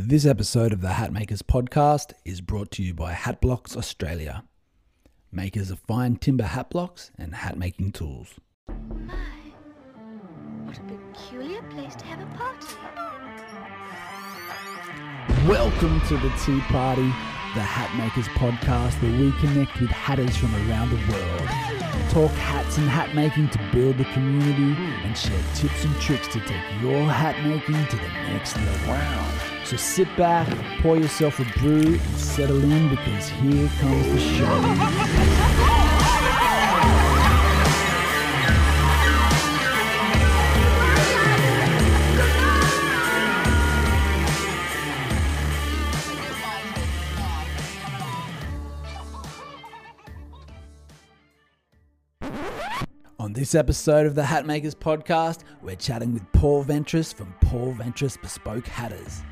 This episode of the Hatmakers podcast is brought to you by Hatblocks Australia, makers of fine timber hat blocks and hat making tools. My, what a peculiar place to have a party. Welcome to the Tea Party, the Hatmakers podcast, where we connect with hatters from around the world, talk hats and hat making to build the community, and share tips and tricks to take your hat making to the next level. Wow. So sit back, pour yourself a brew, and settle in because here comes the show. On this episode of the Hatmakers podcast, we're chatting with Paul Ventress from Paul Ventress Bespoke Hatters.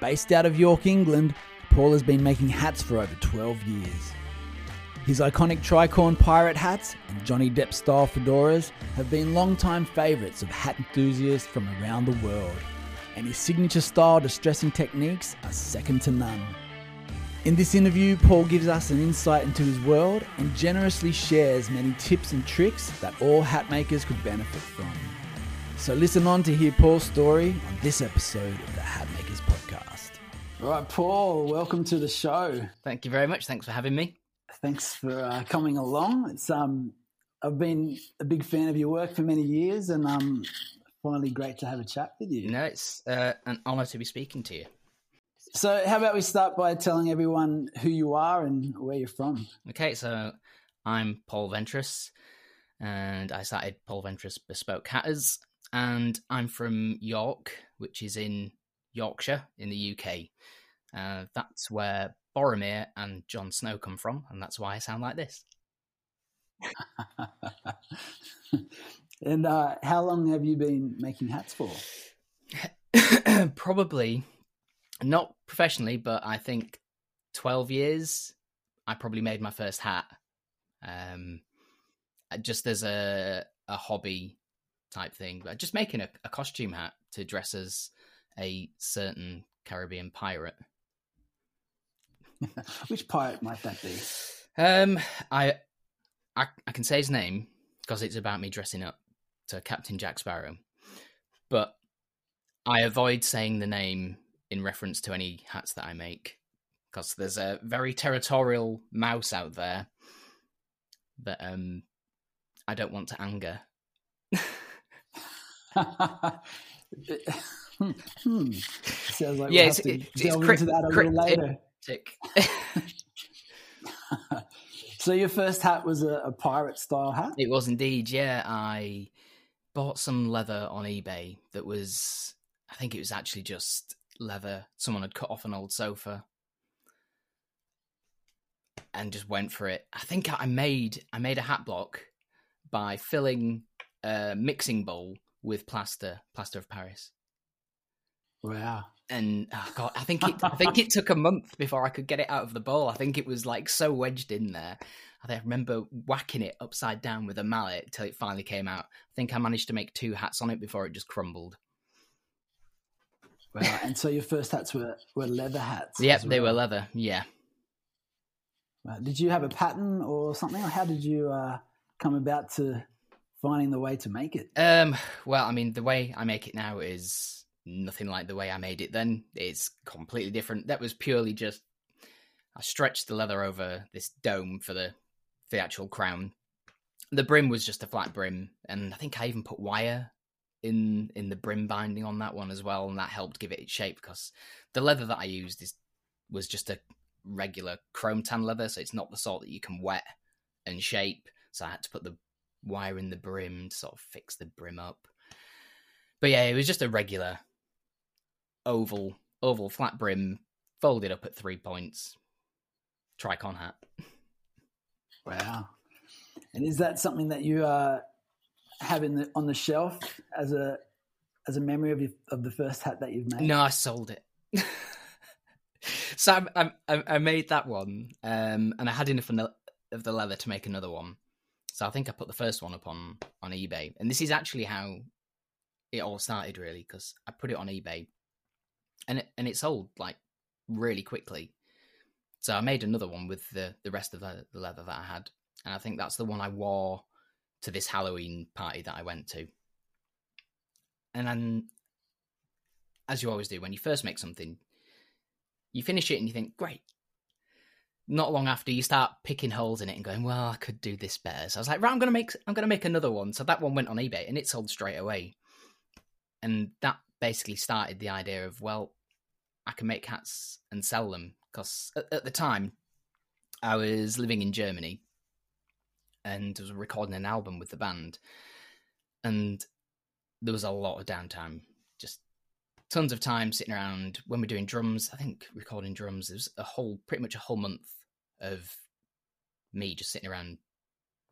Based out of York, England, Paul has been making hats for over 12 years. His iconic tricorn pirate hats and Johnny Depp style fedoras have been long-time favourites of hat enthusiasts from around the world, and his signature style distressing techniques are second to none. In this interview, Paul gives us an insight into his world and generously shares many tips and tricks that all hat makers could benefit from. So listen on to hear Paul's story on this episode of All right, Paul, welcome to the show. Thank you very much. Thanks for having me. Thanks for uh, coming along. It's um, I've been a big fan of your work for many years, and um, finally great to have a chat with you. No, it's uh, an honour to be speaking to you. So, how about we start by telling everyone who you are and where you're from? Okay, so I'm Paul Ventress, and I started Paul Ventress Bespoke Hatters, and I'm from York, which is in Yorkshire in the UK. Uh, that's where Boromir and Jon Snow come from, and that's why I sound like this. and uh, how long have you been making hats for? Probably not professionally, but I think 12 years, I probably made my first hat. Um, just as a, a hobby type thing, but just making a, a costume hat to dress as a certain Caribbean pirate. Which pirate might that be? Um, I, I, I can say his name because it's about me dressing up to Captain Jack Sparrow, but I avoid saying the name in reference to any hats that I make because there's a very territorial mouse out there that um I don't want to anger. hmm. Sounds like yeah, we'll it's, have to it's delve cri- into that a little later. so your first hat was a, a pirate style hat. it was indeed, yeah. I bought some leather on eBay that was, I think it was actually just leather someone had cut off an old sofa and just went for it. I think I made I made a hat block by filling a mixing bowl with plaster, plaster of Paris. Wow. And oh god, I think it I think it took a month before I could get it out of the bowl. I think it was like so wedged in there. I think I remember whacking it upside down with a mallet till it finally came out. I think I managed to make two hats on it before it just crumbled. Wow. and so your first hats were, were leather hats. Yep, as they were leather. Yeah. Wow. Did you have a pattern or something, or how did you uh, come about to finding the way to make it? Um. Well, I mean, the way I make it now is nothing like the way I made it then. It's completely different. That was purely just I stretched the leather over this dome for the for the actual crown. The brim was just a flat brim, and I think I even put wire in in the brim binding on that one as well, and that helped give it its shape because the leather that I used is was just a regular chrome tan leather, so it's not the sort that you can wet and shape. So I had to put the wire in the brim to sort of fix the brim up. But yeah, it was just a regular oval oval flat brim folded up at three points tricorn hat. Wow. And is that something that you uh, have in the, on the shelf as a as a memory of your, of the first hat that you've made? No, I sold it. so I, I, I made that one, um, and I had enough of the leather to make another one. So I think I put the first one up on on eBay, and this is actually how it all started, really, because I put it on eBay, and it, and it sold like really quickly. So I made another one with the the rest of the, the leather that I had, and I think that's the one I wore to this Halloween party that I went to. And then, as you always do, when you first make something, you finish it and you think, great. Not long after, you start picking holes in it and going, well, I could do this better. So I was like, right, I'm gonna make, I'm gonna make another one. So that one went on eBay and it sold straight away. And that basically started the idea of, well, I can make hats and sell them because at, at the time I was living in Germany and was recording an album with the band, and there was a lot of downtime, just tons of time sitting around when we're doing drums. I think recording drums there's a whole, pretty much a whole month of me just sitting around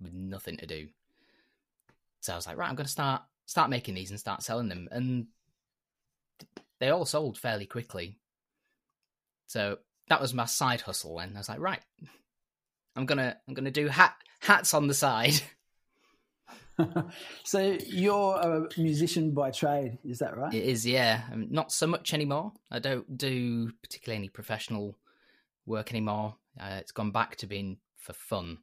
with nothing to do. So I was like, right, I'm going to start start making these and start selling them, and they all sold fairly quickly. So that was my side hustle, and I was like, right, I'm gonna I'm gonna do hat hats on the side. so you're a musician by trade, is that right? It is, yeah. Um, not so much anymore. I don't do particularly any professional work anymore. Uh, it's gone back to being for fun,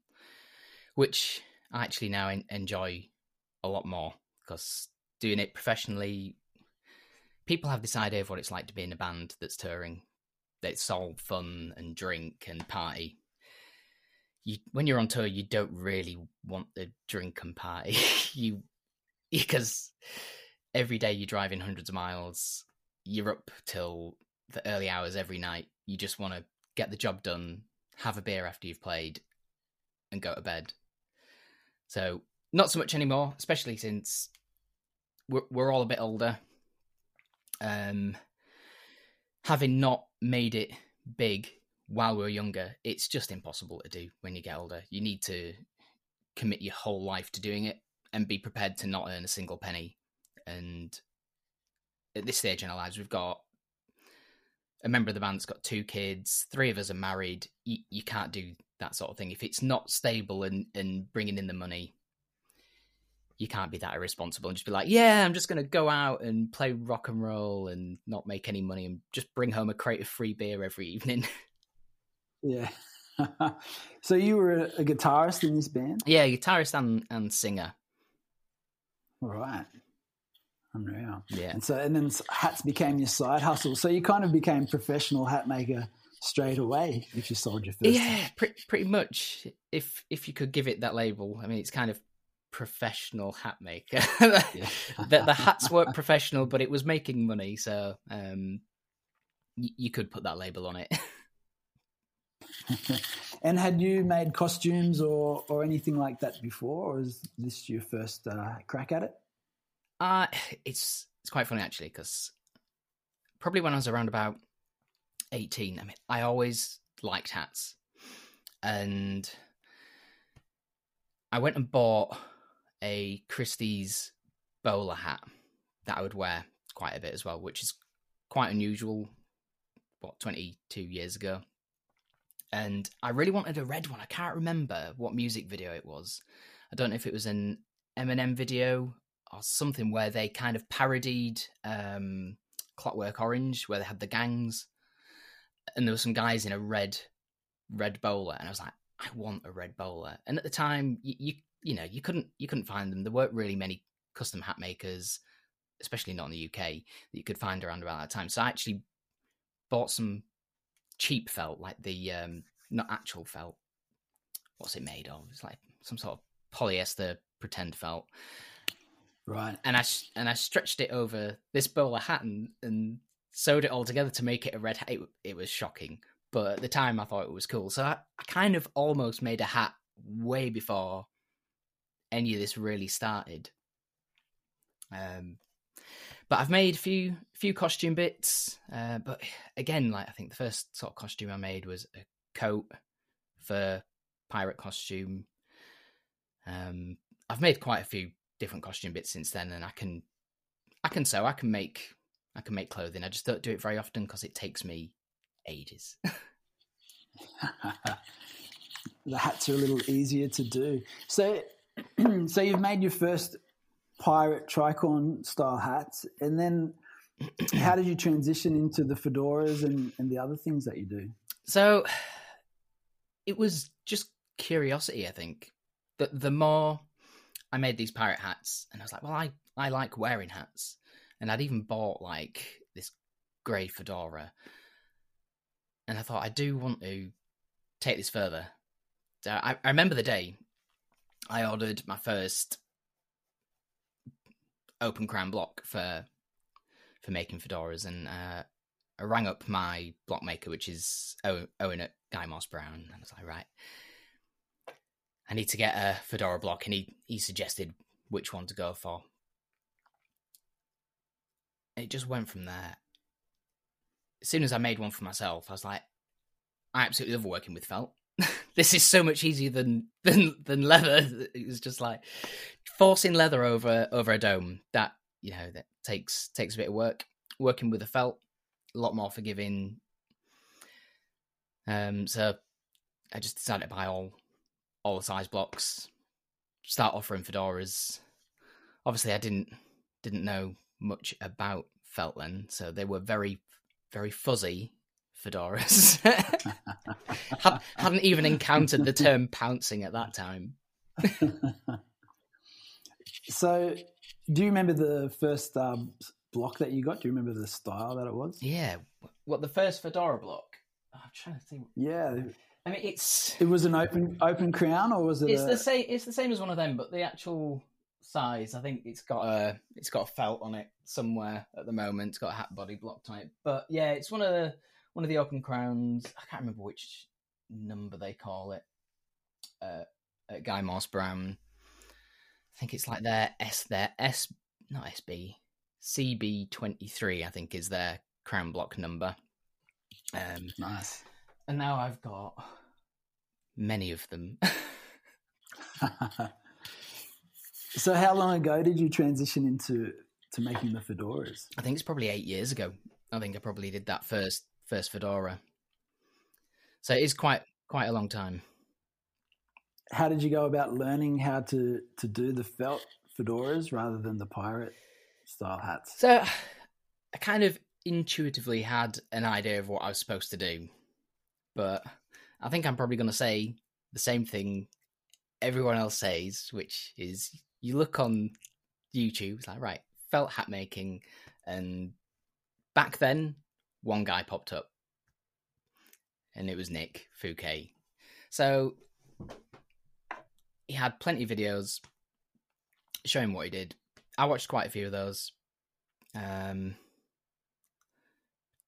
which I actually now en- enjoy a lot more because doing it professionally, people have this idea of what it's like to be in a band that's touring. It's all fun and drink and party you when you're on tour, you don't really want the drink and party. you because every day you're driving hundreds of miles, you're up till the early hours every night. You just want to get the job done, have a beer after you've played, and go to bed. So not so much anymore, especially since we're we're all a bit older. Um, having not made it big while we are younger, it's just impossible to do when you get older. You need to commit your whole life to doing it and be prepared to not earn a single penny. And at this stage in our lives, we've got a member of the band's got two kids, three of us are married. You, you can't do that sort of thing. If it's not stable and, and bringing in the money, you can't be that irresponsible and just be like, yeah, I'm just going to go out and play rock and roll and not make any money and just bring home a crate of free beer every evening. Yeah. so you were a, guitarist in this band? Yeah, guitarist and, and singer. All right. Unreal. Yeah. And so and then hats became your side hustle. So you kind of became professional hat maker straight away if you sold your first. Yeah, pretty, pretty much. If if you could give it that label, I mean, it's kind of professional hat maker. the, the, hats weren't professional, but it was making money, so um, y- you could put that label on it. and had you made costumes or, or anything like that before, or is this your first uh, crack at it? Uh, it's it's quite funny actually because probably when I was around about eighteen, I mean, I always liked hats, and I went and bought a Christie's bowler hat that I would wear quite a bit as well, which is quite unusual. What twenty two years ago, and I really wanted a red one. I can't remember what music video it was. I don't know if it was an Eminem video or something where they kind of parodied um, Clockwork Orange, where they had the gangs, and there were some guys in a red red bowler, and I was like, I want a red bowler. And at the time, you, you you know you couldn't you couldn't find them. There weren't really many custom hat makers, especially not in the UK, that you could find around about that time. So I actually bought some cheap felt, like the um, not actual felt. What's it made of? It's like some sort of polyester pretend felt. Right. And I and I stretched it over this bowler hat and, and sewed it all together to make it a red hat. It, it was shocking, but at the time I thought it was cool. So I, I kind of almost made a hat way before any of this really started. Um, but I've made a few few costume bits. Uh, but again, like I think the first sort of costume I made was a coat for pirate costume. Um, I've made quite a few different costume bits since then, and I can I can sew. I can make I can make clothing. I just don't do it very often because it takes me ages. the hats are a little easier to do. So, so you've made your first pirate tricorn style hats, and then How did you transition into the fedoras and, and the other things that you do? So it was just curiosity, I think. The the more I made these pirate hats, and I was like, well, I I like wearing hats, and I'd even bought like this grey fedora, and I thought I do want to take this further. So I, I remember the day I ordered my first open crown block for for making fedoras, and uh, I rang up my block maker, which is Owen at Guy Morse-Brown, and I was like, right, I need to get a fedora block, and he he suggested which one to go for. it just went from there. As soon as I made one for myself, I was like, I absolutely love working with felt. this is so much easier than than than leather. It was just like forcing leather over over a dome. That you know that takes takes a bit of work. Working with a felt, a lot more forgiving. Um, so I just decided to buy all all size blocks, start offering fedoras. Obviously, I didn't didn't know much about felt then, so they were very very fuzzy fedoras. Had, hadn't even encountered the term pouncing at that time. so, do you remember the first um, block that you got? Do you remember the style that it was? Yeah. What the first fedora block? Oh, I'm trying to think. Yeah. I mean, it's it was an open open crown, or was it? It's a... the same. It's the same as one of them, but the actual size, I think it's got a it's got a felt on it somewhere at the moment. It's got a hat body block type, but yeah, it's one of the one of the open crowns. I can't remember which number they call it. Uh, at Guy Morse-Brown, I think it's like their S their S not SB CB twenty three. I think is their crown block number. Um, nice. And now I've got many of them. so, how long ago did you transition into to making the fedoras? I think it's probably eight years ago. I think I probably did that first first fedora. So it is quite quite a long time. How did you go about learning how to to do the felt fedoras rather than the pirate style hats? So I kind of intuitively had an idea of what I was supposed to do, but I think I'm probably going to say the same thing everyone else says, which is you look on YouTube, it's like right, felt hat making, and back then one guy popped up, and it was Nick Fouquet. So he had plenty of videos showing what he did. I watched quite a few of those. Um,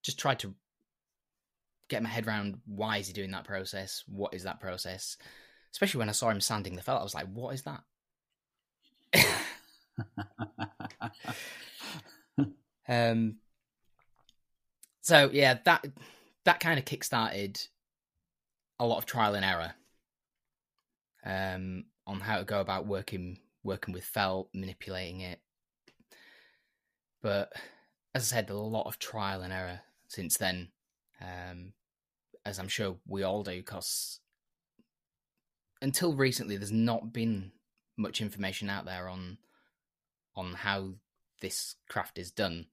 just tried to get my head around why is he doing that process? What is that process? Especially when I saw him sanding the felt, I was like, "What is that?" um, so yeah, that that kind of kickstarted a lot of trial and error um, on how to go about working working with felt, manipulating it. But as I said, a lot of trial and error since then, um, as I'm sure we all do, because until recently, there's not been much information out there on on how this craft is done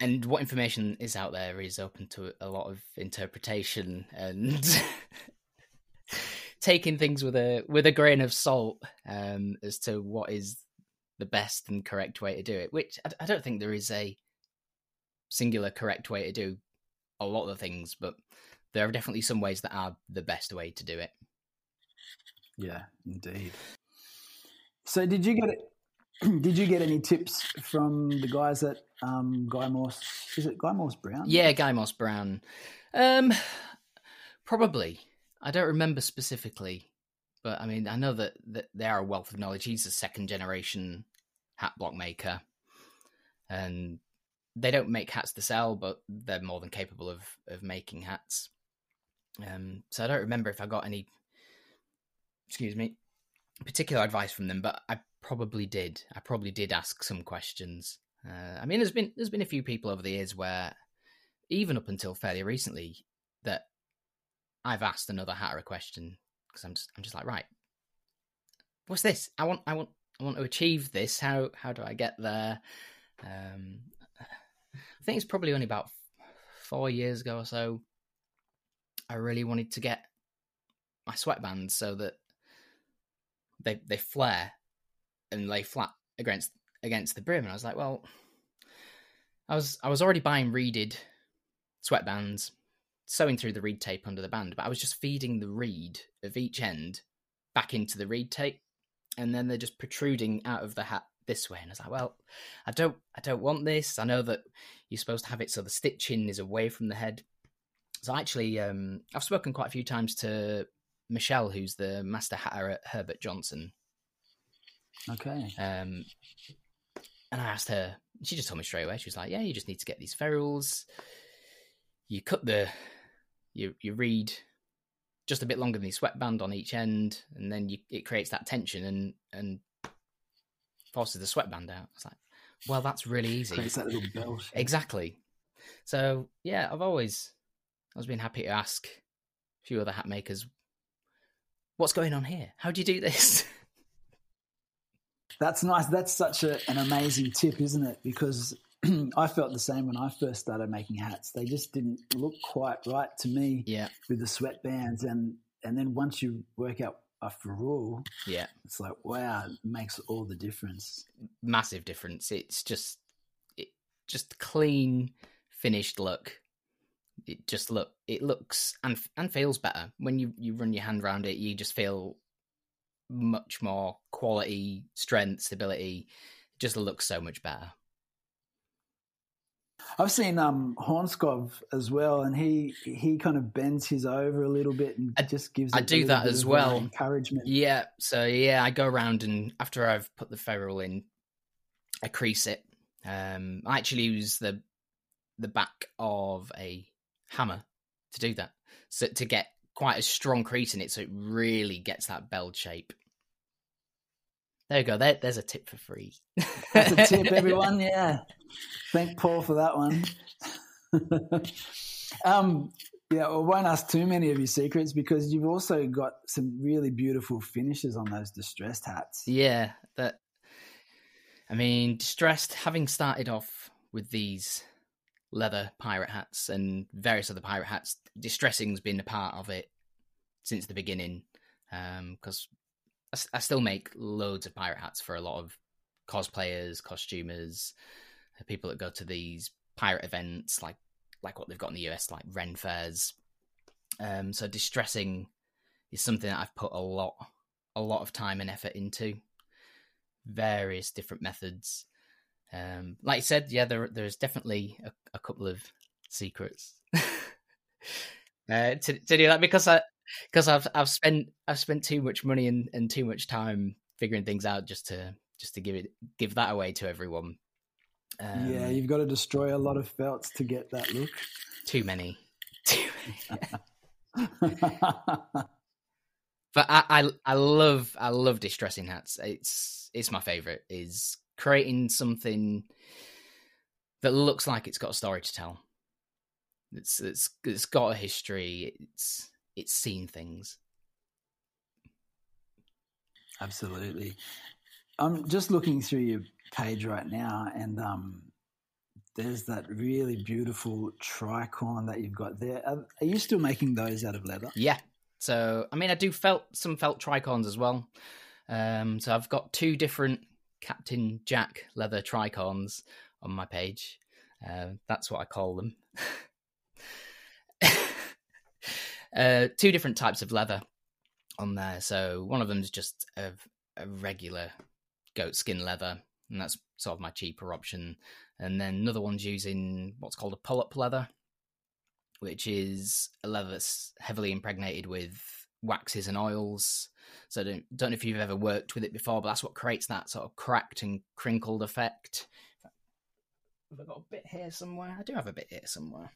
and what information is out there is open to a lot of interpretation and taking things with a with a grain of salt um, as to what is the best and correct way to do it. Which I, I don't think there is a singular correct way to do a lot of things, but there are definitely some ways that are the best way to do it. Yeah, indeed. So, did you get it? Did you get any tips from the guys at um, Guy Morse? Is it Guy Morse-Brown? Yeah, Guy Morse-Brown. Um, probably. I don't remember specifically, but I mean, I know that, that they are a wealth of knowledge. He's a second generation hat block maker, and they don't make hats to sell, but they're more than capable of of making hats. Um, so I don't remember if I got any, excuse me, particular advice from them, but I probably did. I probably did ask some questions. Uh, I mean, there's been there's been a few people over the years where, even up until fairly recently, that I've asked another hatter a question because I'm just I'm just like right, what's this? I want I want I want to achieve this. How how do I get there? Um, I think it's probably only about four years ago or so. I really wanted to get my sweatbands so that they they flare and lay flat against against the brim. And I was like, well, I was I was already buying reeded sweatbands, sewing through the reed tape under the band, but I was just feeding the reed of each end back into the reed tape, and then they're just protruding out of the hat this way. And I was like, well, I don't I don't want this. I know that you're supposed to have it so the stitching is away from the head. So actually, um, I've spoken quite a few times to Michelle, who's the master hatter at Herbert Johnson. Okay. Um, and I asked her, she just told me straight away. She was like, "Yeah, you just need to get these ferrules. You cut the, you you read just a bit longer than the sweatband on each end, and then you, it creates that tension and and forces the sweatband out." I was like, "Well, that's really easy." Creates that little. Exactly. So yeah, I've always I've always been happy to ask a few other hat makers, "What's going on here? How do you do this?" That's nice. That's such a, an amazing tip, isn't it? Because I felt the same when I first started making hats. They just didn't look quite right to me yeah, with the sweatbands, and and then once you work out a ferrule, yeah. it's like wow, it makes all the difference. massive difference. It's just it just clean finished look. It just look it looks and and feels better when you you run your hand around it. You just feel much more quality, strength, stability. It just looks so much better. I've seen um, Hornskov as well, and he he kind of bends his over a little bit and I- just gives. I do that as uh, well. encouragement. Yeah, so yeah, I go around and after I've put the ferrule in, I crease it. Um, I actually use the the back of a hammer to do that, so to get quite a strong crease in it, so it really gets that bell shape. There you go. There, there's a tip for free. That's a tip, everyone. Yeah, thank Paul for that one. um, yeah, well, won't ask too many of your secrets because you've also got some really beautiful finishes on those distressed hats. Yeah, that. I mean, distressed. Having started off with these leather pirate hats and various other pirate hats, distressing's been a part of it since the beginning. Because I still make loads of pirate hats for a lot of cosplayers, costumers, uh, people that go to these pirate events, like like what they've got in the US, like Ren fairs. Um, so distressing is something that I've put a lot a lot of time and effort into various different methods. Um, like I said, yeah, there there's definitely a, a couple of secrets uh, to to do that because I because I've I've spent I've spent too much money and, and too much time figuring things out just to just to give it give that away to everyone. Um, yeah, you've got to destroy a lot of belts to get that look. too many, too many. but I, I I love I love distressing hats. It's it's my favorite. Is creating something that looks like it's got a story to tell. It's it's it's got a history. It's it's seen things. Absolutely. I'm just looking through your page right now, and um, there's that really beautiful tricorn that you've got there. Are, are you still making those out of leather? Yeah. So I mean, I do felt some felt tricorns as well. Um, so I've got two different Captain Jack leather tricorns on my page. Uh, that's what I call them. uh, two different types of leather on there. So one of them is just a, a regular goat skin leather, and that's sort of my cheaper option. And then another one's using what's called a pull-up leather, which is a leather that's heavily impregnated with waxes and oils. So I don't, don't know if you've ever worked with it before, but that's what creates that sort of cracked and crinkled effect. Have I got a bit here somewhere? I do have a bit here somewhere.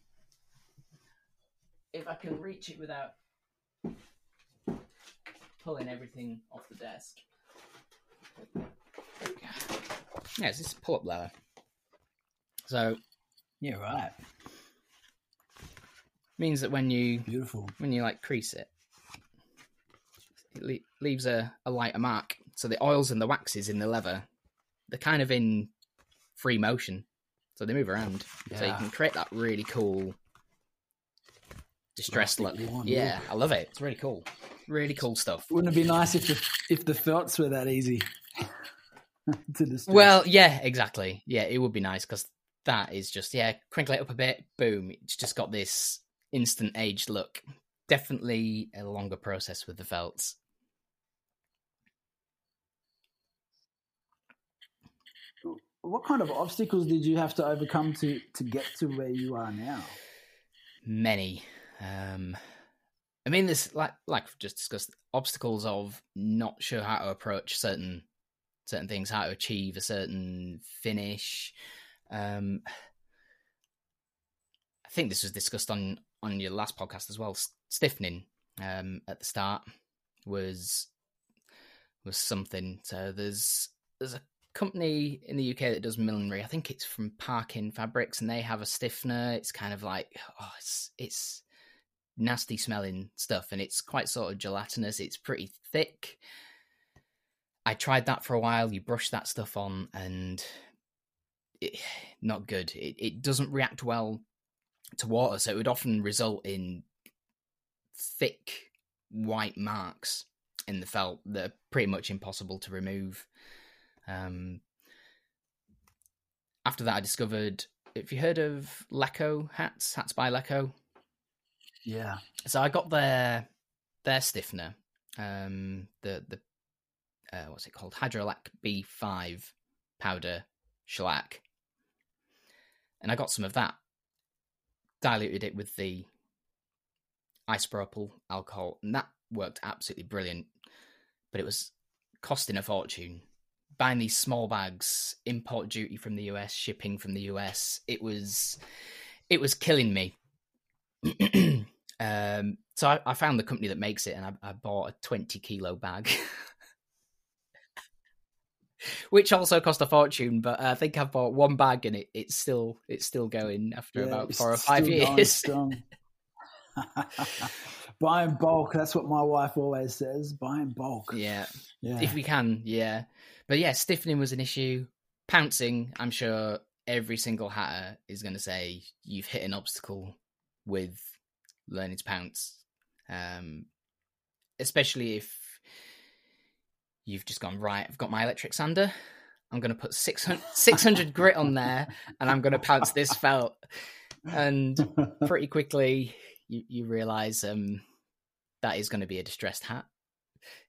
If I can reach it without pulling everything off the desk. Yes, this pull-up leather. So Yeah, right. means that when you Beautiful. when you like crease it, it le- leaves a, a lighter mark. So the oils and the waxes in the leather, they're kind of in free motion. so they move around. So you can create that really cool distressed look. Plastic lawn, Yeah, I love it. It's really cool. Really cool stuff. Wouldn't it be nice if the if the felts were that easy to distress? Well, yeah, exactly. Yeah, it would be nice because that is just yeah, crinkle it up a bit, boom. It's just got this instant aged look. Definitely a longer process with the felts. What kind of obstacles did you have to overcome to to get to where you are now? Many. Um, I mean, there's like like just discussed obstacles of not sure how to approach certain certain things, how to achieve a certain finish. Um, I think this was discussed on on your last podcast as well. Stiffening um, at the start was was something. So there's there's a company in the UK that does millinery. I think it's from Parkin Fabrics, and they have a stiffener. It's kind of like oh, it's it's nasty smelling stuff, and it's quite sort of gelatinous. It's pretty thick. I tried that for a while. You brush that stuff on, and it, not good. It it doesn't react well to water, so it would often result in thick white marks in the felt that are pretty much impossible to remove. Um, after that, I discovered. If you heard of Leko hats, hats by Leko, Yeah, so I got their their stiffener, um, the the uh, what's it called, Hydrolac B five powder shellac, and I got some of that, diluted it with the isopropyl alcohol, and that worked absolutely brilliant. But it was costing a fortune. Buying these small bags, import duty from the US, shipping from the US, it was it was killing me. um, so I, I found the company that makes it, and I, I bought a twenty kilo bag, which also cost a fortune. But I think I've bought one bag, and it, it's still it's still going after Yeah, about four or five years. Buy in bulk. That's what my wife always says. Buy in bulk. yeah, Yeah. if we can, yeah. But yeah, stiffening was an issue. Pouncing, I'm sure every single hatter is going to say you've hit an obstacle with learning to pounce. Um, especially if you've just gone, right, I've got my electric sander. I'm going to put 600, 600 grit on there and I'm going to pounce this felt. And pretty quickly, you, you realize um, that is going to be a distressed hat.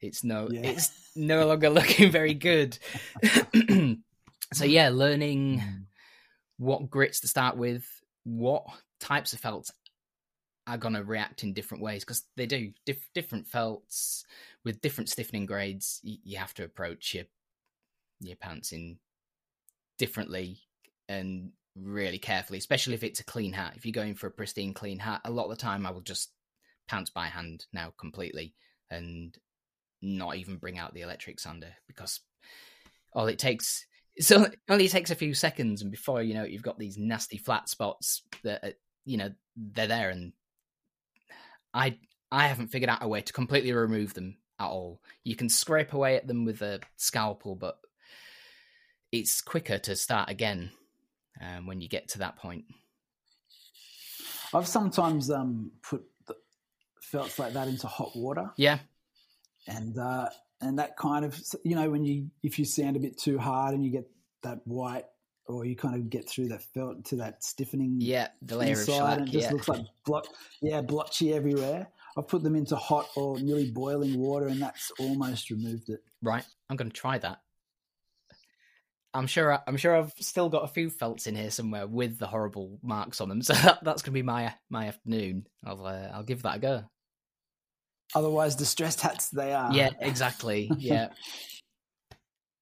It's no, Yeah. it's no longer looking very good. so yeah, learning Mm. what grits to start with, what types of felts are going to react in different ways because they do Dif- different felts with different stiffening grades. You, you have to approach your your pouncing differently and really carefully, especially if it's a clean hat. If you're going for a pristine clean hat, a lot of the time I will just pounce by hand now completely and not even bring out the electric sander because all it takes so it only takes a few seconds and before you know it, you've got these nasty flat spots that you know they're there and i i haven't figured out a way to completely remove them at all. You can scrape away at them with a scalpel but it's quicker to start again um, when you get to that point. I've sometimes um, put the felts like that into hot water, yeah. And uh, and that kind of you know when you if you sand a bit too hard and you get that white, or you kind of get through that felt to that stiffening yeah the layer of shellac and it just yeah. looks like blot, yeah, blotchy everywhere. I've put them into hot or nearly boiling water, and that's almost removed it. right. I'm going to try that. I'm sure i'm sure i've still got a few felts in here somewhere with the horrible marks on them. So that, that's going to be my my afternoon. I'll uh, i'll give that a go Otherwise, distressed hats they are. yeah exactly yeah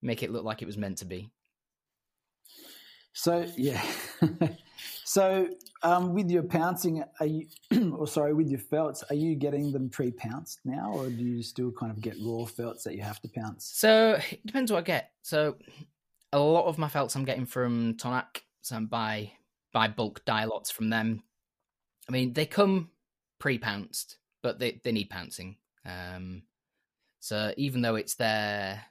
make it look like it was meant to be So yeah. so um, with your pouncing, are you, or sorry, with your felts, are you getting them pre-pounced now, or do you still kind of get raw felts that you have to pounce? So it depends what I get. So a lot of my felts I'm getting from Tonak, so I'm buy buy bulk dye lots from them. I mean, they come pre-pounced, but they they need pouncing. Um, so even though it's their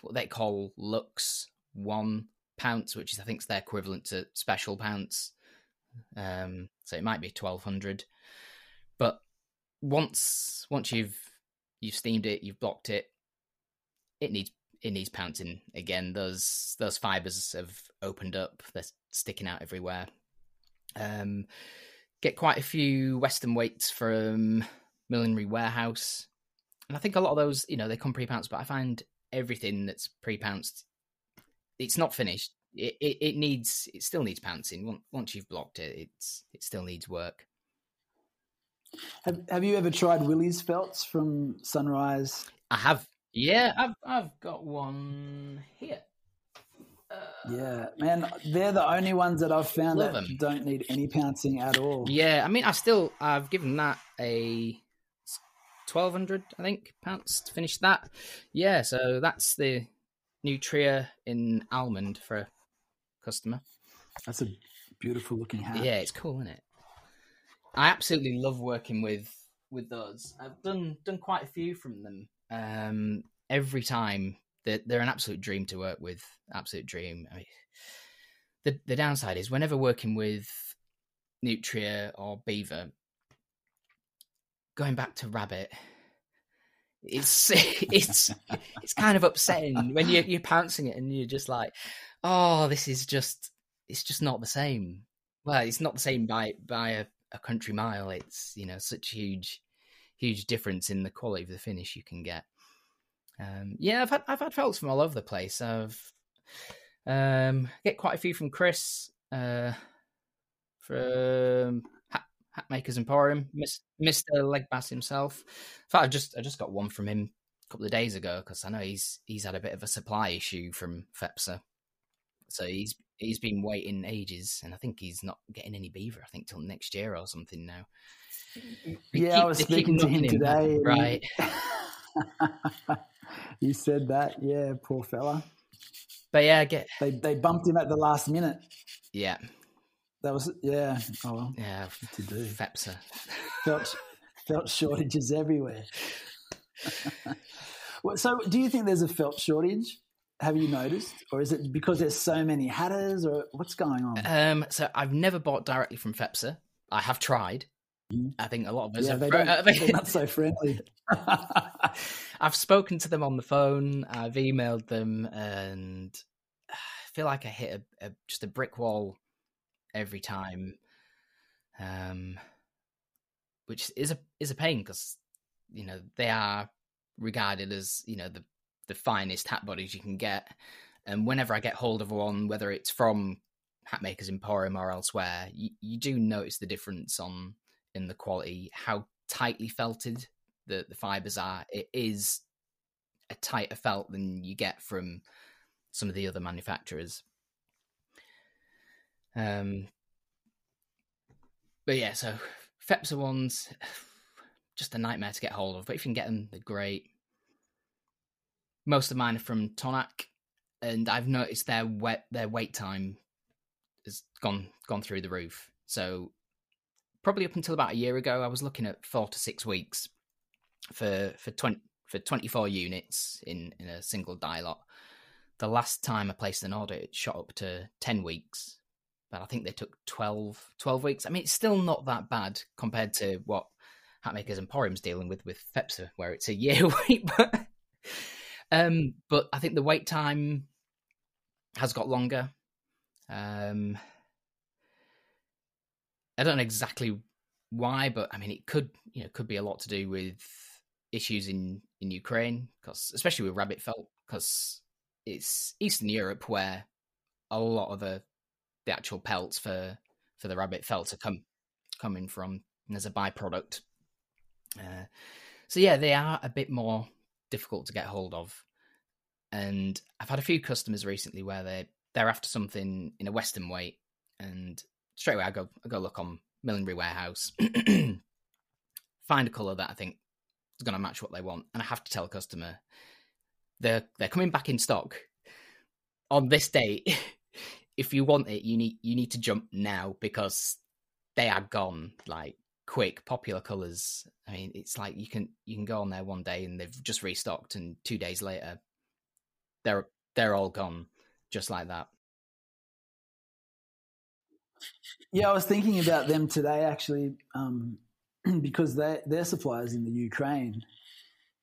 what they call Lux One Pounce, which is I think is their equivalent to special Pounce, Um, so it might be twelve hundred. But once once you've you've steamed it, you've blocked it, it needs it needs pouncing again. Those those fibers have opened up; they're sticking out everywhere. Um, get quite a few Western weights from Millinery Warehouse, and I think a lot of those, you know, they come pre-pounced. But I find everything that's pre-pounced, it's not finished. It, it, it needs it still needs pouncing. Once you've blocked it, it's it still needs work. Have Have you ever tried Willie's felts from Sunrise? I have. Yeah, I've I've got one here. Yeah, man, they're the only ones that I've found that them. don't need any pouncing at all. Yeah, I mean, I still I've given that a twelve hundred, I think, pounds to finish that. Yeah, so that's the Nutria in almond for a customer. That's a beautiful looking hat. Yeah, it's cool, isn't it? I absolutely love working with with those. I've done done quite a few from them. Um, every time they're, they're an absolute dream to work with. Absolute dream. I mean, the the downside is whenever working with Nutria or Beaver, going back to Rabbit, it's it's it's kind of upsetting when you're you're pouncing it and you're just like, oh, this is just it's just not the same. Well, it's not the same by by a a country mile. It's you know such huge, huge difference in the quality of the finish you can get. Um, yeah, I've had I've had felts from all over the place. I've um, get quite a few from Chris uh, from Hat, Hatmakers Emporium, Mister Leg Bass himself. In fact, I just I just got one from him a couple of days ago because I know he's he's had a bit of a supply issue from FEPSA, so he's he's been waiting ages, and I think he's not getting any beaver. I think till next year or something now. yeah, keep, I was speaking to him today. right. he said that. Yeah, poor fella. But yeah, I get they they bumped him at the last minute. Yeah. That was yeah. Oh well. Yeah. To do FEPSA. felt felt shortages everywhere. so, do you think there's a felt shortage? have you noticed, or is it because there's so many hatters, or what's going on? Um, so I've never bought directly from FEPSA. I have tried. Mm. I think a lot of us yeah, are they they're not so friendly. I've spoken to them on the phone. I've emailed them, and I feel like I hit a, a just a brick wall every time, um, which is a is a pain because you know they are regarded as you know the the finest hat bodies you can get. And whenever I get hold of one, whether it's from Hatmakers Emporium or elsewhere, you, you do notice the difference on in the quality, how tightly felted the, the fibers are. It is a tighter felt than you get from some of the other manufacturers. Um, but yeah, so FEPSA ones, just a nightmare to get hold of. But if you can get them, they're great most of mine are from Tonak, and I've noticed their wet their wait time has gone gone through the roof. So probably up until about a year ago, I was looking at four to six weeks for for twenty for twenty four units in in a single dye lot. The last time I placed an order, it shot up to ten weeks, but I think they took 12, 12 weeks. I mean, it's still not that bad compared to what Hatmakers Emporium's dealing with with FEPSA, where it's a year wait. But um, but I think the wait time has got longer. Um, I don't know exactly why, but I mean, it could you know could be a lot to do with issues in in Ukraine, because especially with rabbit felt, because it's Eastern Europe where a lot of the the actual pelts for for the rabbit felt are come coming from as a byproduct. Uh, so yeah, they are a bit more difficult to get hold of. And I've had a few customers recently where they they're after something in a Western weight, and straight away I go I go look on Millinery Warehouse, find a color that I think is going to match what they want, and I have to tell a customer they're they're coming back in stock on this date. if you want it, you need you need to jump now because they are gone. Like quick popular colors i mean it's like you can you can go on there one day and they've just restocked and two days later they're they're all gone just like that Yeah, I was thinking about them today actually, um, because they their suppliers in the Ukraine,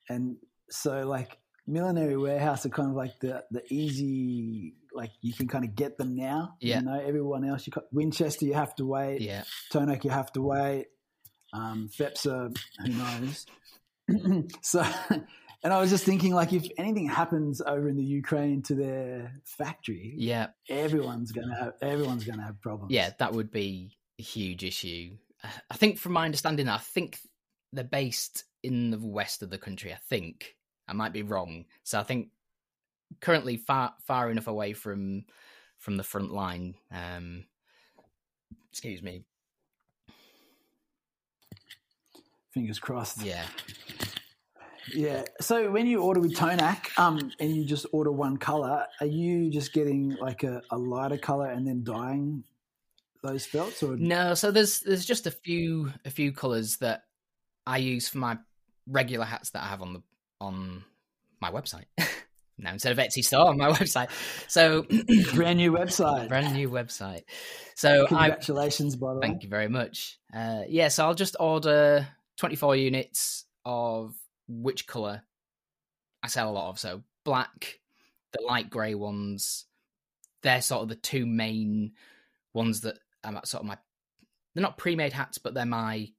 and so like millinery warehouse are kind of like the the easy like you can kind of get them now. Yeah. you know everyone else you Winchester you have to wait, Yeah, Tonak you have to wait, um, Fepsa who knows. so, and I was just thinking like if anything happens over in the Ukraine to their factory, yeah, everyone's gonna have everyone's gonna have problems. yeah. That would be a huge issue. I think, from my understanding, I think they're based in the west of the country. I think I might be wrong. So I think currently far far enough away from from the front line. Um, excuse me. Fingers crossed. Yeah, Yeah. So when you order with Tonak, um, and you just order one color, are you just getting like a, a lighter color and then dyeing those felts, or No, so there's there's just a few a few colours that I use for my regular hats that I have on the on my website. now instead of Etsy store on my website. So brand new website? brand new website. So I Congratulations, by the way. thank you very much. Uh yeah, so I'll just order 24 units of which colour I sell a lot of. So black, the light grey ones, they're sort of the two main ones that I'm sort of my they're not pre-made hats, but they're my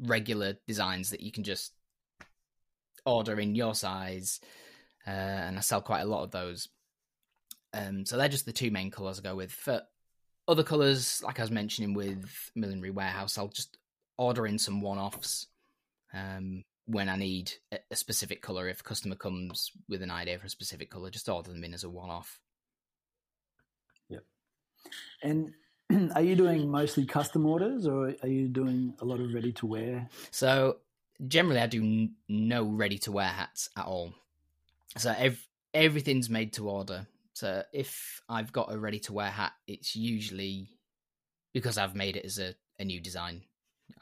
regular designs that you can just order in your size, uh, and I sell quite a lot of those. Um, so they're just the two main colours I go with. For other colours, like I was mentioning with Millinery Warehouse, I'll just order in some one-offs um, when I need a, specific colour. If a customer comes with an idea for a specific colour, just order them in as a one-off. Yep. And are you doing mostly custom orders, or are you doing a lot of ready to wear? So generally, I do n- no ready to wear hats at all. So ev- everything's made to order. So if I've got a ready to wear hat, it's usually because I've made it as a, a new design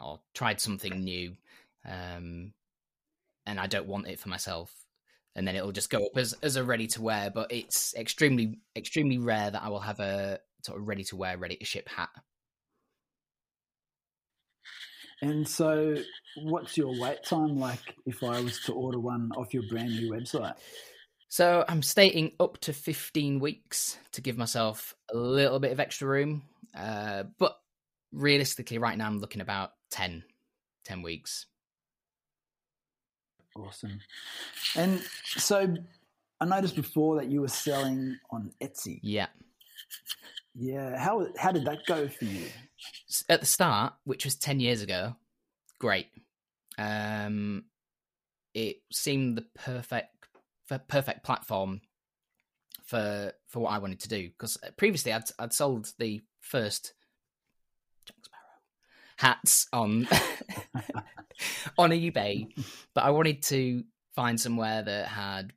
or tried something new, um, and I don't want it for myself. And then it'll just go up as, as a ready to wear, but it's extremely extremely rare that I will have a sort of ready to wear, ready to ship hat. And so, what's your wait time like if I was to order one off your brand new website? So I'm stating up to 15 weeks to give myself a little bit of extra room. Uh, but realistically, right now I'm looking about 10, 10 weeks. Awesome. And so, I noticed before that you were selling on Etsy. Yeah. Yeah. How how did that go for you? At the start, which was 10 years ago, great. Um, it seemed the perfect perfect platform for for what I wanted to do because previously I'd I'd sold the first Jack Sparrow hats on on eBay, but I wanted to find somewhere that had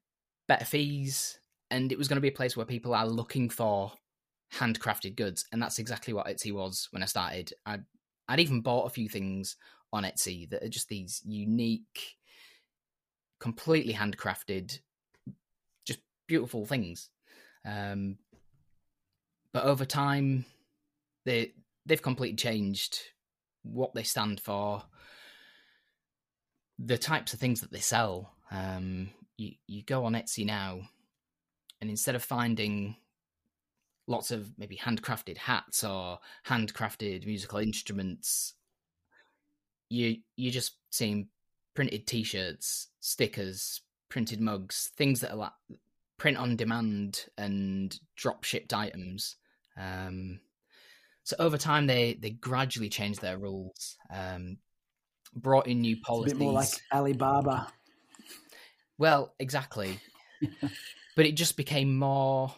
better fees and it was going to be a place where people are looking for handcrafted goods and that's exactly what Etsy was when I started. I'd I'd even bought a few things on Etsy that are just these unique completely handcrafted just beautiful things. Um but over time they they've completely changed what they stand for the types of things that they sell um you you go on Etsy now and instead of finding lots of maybe handcrafted hats or handcrafted musical instruments you you just seeing printed t-shirts stickers printed mugs things that are like print on demand and drop shipped items um so over time they they gradually changed their rules um brought in new It's a bit more like Alibaba. well, exactly. but it just became more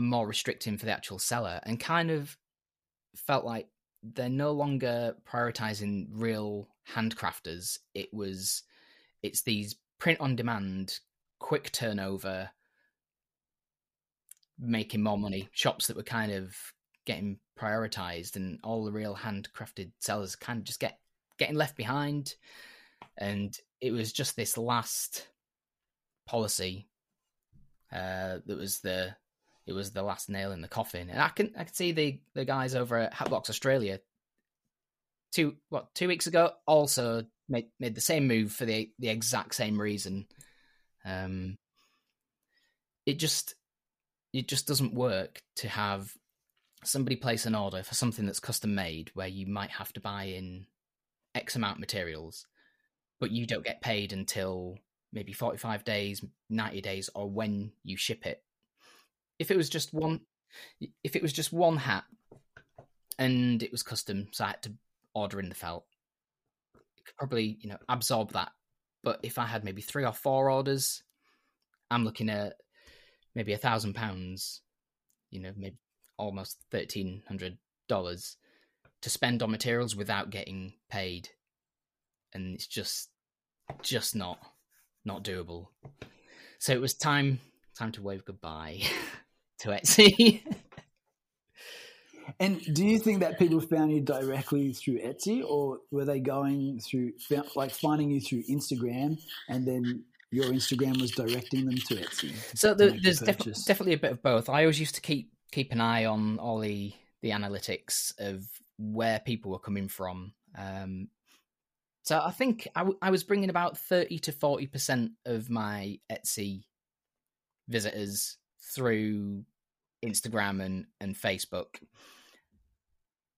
more restricting for the actual seller and kind of felt like they're no longer prioritizing real handcrafters. It was it's these print on demand, quick turnover, making more money shops that were kind of getting prioritized and all the real handcrafted sellers kind of just get getting left behind and it was just this last policy uh, that was the it was the last nail in the coffin. And I can I can see the the guys over at Hat Blocks Australia two what two weeks ago also made made the same move for the the exact same reason. Um, it just it just doesn't work to have somebody place an order for something that's custom made where you might have to buy in X amount of materials, but you don't get paid until maybe 45 days, 90 days, or when you ship it. If it was just one, if it was just one hat and it was custom, so I had to order in the felt, could probably, you know, absorb that. But if I had maybe three or four orders, I'm looking at maybe a thousand pounds, you know, maybe almost thirteen hundred dollars to spend on materials without getting paid, and it's just just not not doable. So it was time time to wave goodbye to Etsy. And do you think that people found you directly through Etsy, or were they going through, like, finding you through Instagram, and then your Instagram was directing them to Etsy? so the, there's def- definitely a bit of both. I always used to keep keep an eye on all the the analytics of where people were coming from. Um, so I think I, w- I was bringing about thirty to forty percent of my Etsy visitors through Instagram and and Facebook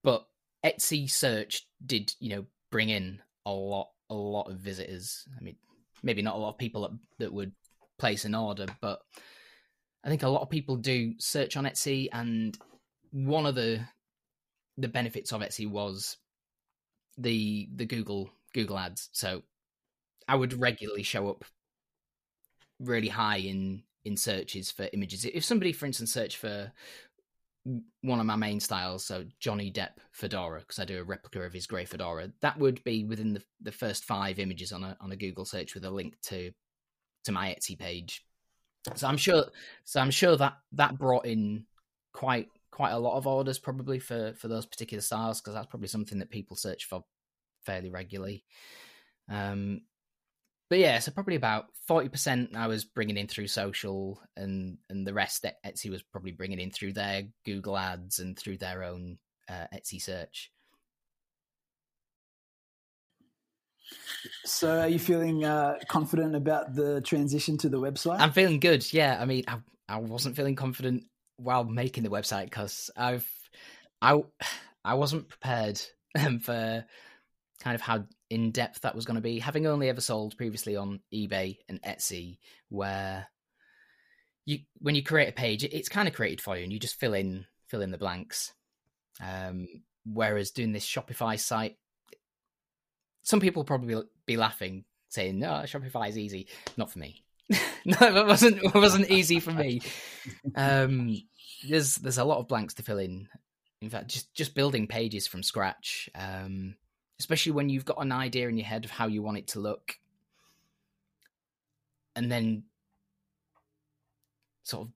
but Etsy search did you know bring in a lot a lot of visitors. I mean, maybe not a lot of people that, that would place an order, but I think a lot of people do search on Etsy, and one of the the benefits of Etsy was the the Google Google ads. So I would regularly show up really high in in searches for images. If somebody, for instance, search for one of my main styles, so Johnny Depp fedora, because I do a replica of his grey fedora. That would be within the the first five images on a on a Google search with a link to to my Etsy page. So I'm sure, so I'm sure that that brought in quite quite a lot of orders probably for for those particular styles because that's probably something that people search for fairly regularly. Um, but yeah, so probably about forty percent I was bringing in through social, and and the rest Etsy was probably bringing in through their Google ads and through their own uh, Etsy search. So, are you feeling uh, confident about the transition to the website? I'm feeling good. Yeah, I mean, I I wasn't feeling confident while making the website because I've I I wasn't prepared um, for kind of how in depth that was going to be. Having only ever sold previously on eBay and Etsy, where you when you create a page, it's kind of created for you, and you just fill in fill in the blanks. Um, whereas doing this Shopify site, some people probably be laughing, saying, "No, Shopify is easy." Not for me. no, it wasn't. It wasn't easy for me. Um, there's there's a lot of blanks to fill in. In fact, just just building pages from scratch. Um, especially when you've got an idea in your head of how you want it to look. And then sort of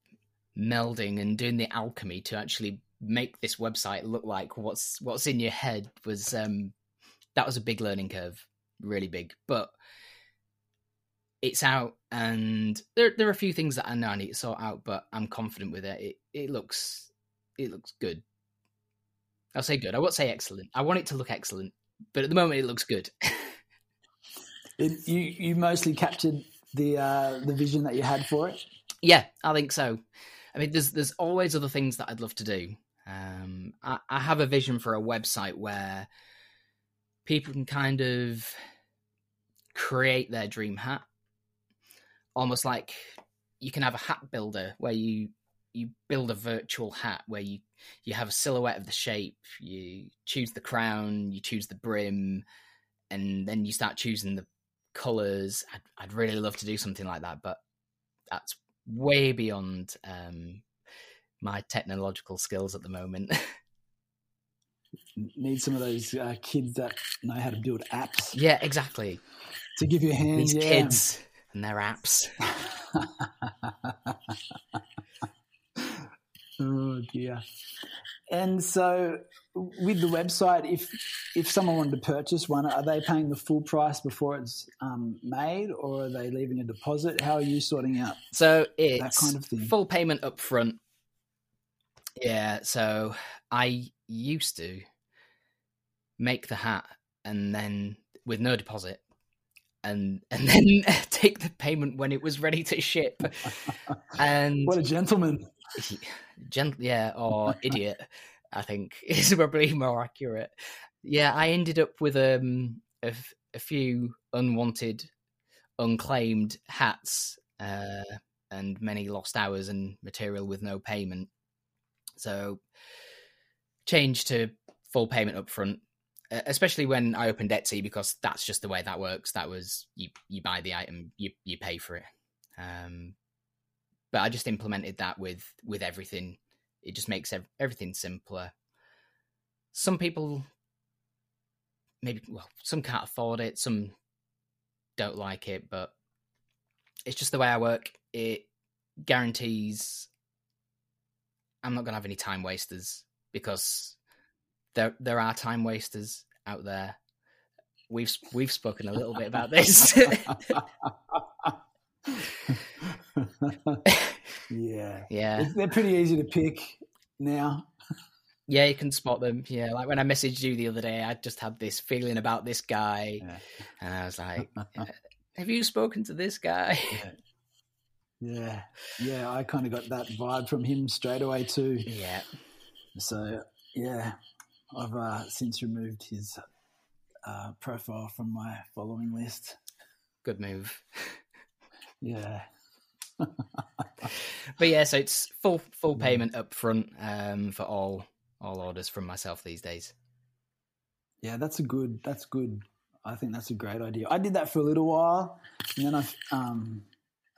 melding and doing the alchemy to actually make this website look like what's what's in your head was um that was a big learning curve really big. But it's out and there there are a few things that I know I need to sort out but I'm confident with it. It it looks it looks good. I'll say good. I won't say excellent. I want it to look excellent but at the moment it looks good. it, you you mostly captured the uh, the vision that you had for it. Yeah, I think so. I mean, there's there's always other things that I'd love to do. Um, I, I have a vision for a website where people can kind of create their dream hat, almost like you can have a hat builder where you you build a virtual hat where you you have a silhouette of the shape, you choose the crown, you choose the brim, and then you start choosing the colors. I'd, I'd really love to do something like that, but that's way beyond um, my technological skills at the moment. Need some of those uh, kids that know how to build apps. Yeah, exactly. To give you a hand. These yeah. kids and their apps. Oh dear. And so, with the website, if if someone wanted to purchase one, are they paying the full price before it's um, made, or are they leaving a deposit? How are you sorting out? So it's that kind of thing? full payment up front, Yeah, so I used to make the hat and then with no deposit and and then take the payment when it was ready to ship. And What a gentleman. Gent yeah, or idiot, I think is probably more accurate. Yeah, I ended up with um a, f- a few unwanted, unclaimed hats, uh, and many lost hours and material with no payment. So, change to full payment up front, especially when I opened Etsy because that's just the way that works. That was you you buy the item, you you pay for it. Um, but I just implemented that with with everything. It just makes ev- everything simpler. Some people maybe well, some can't afford it, some don't like it, but it's just the way I work. It guarantees I'm not going to have any time wasters because there there are time wasters out there. We've we've spoken a little bit about this. yeah. yeah, They're pretty easy to pick now. yeah, you can spot them. Yeah, like when I messaged you the other day, I just had this feeling about this guy, Yeah. and I was like, "Have you spoken to this guy?" Yeah. Yeah. Yeah. I kind of got that vibe from him straight away, too. yeah, So, yeah, I've uh, since removed his uh, profile from my following list. good move. Yeah. but yeah, so it's full full payment up front um, for all all orders from myself these days. Yeah, that's a good. That's good. I think that's a great idea. I did that for a little while, and then I, um,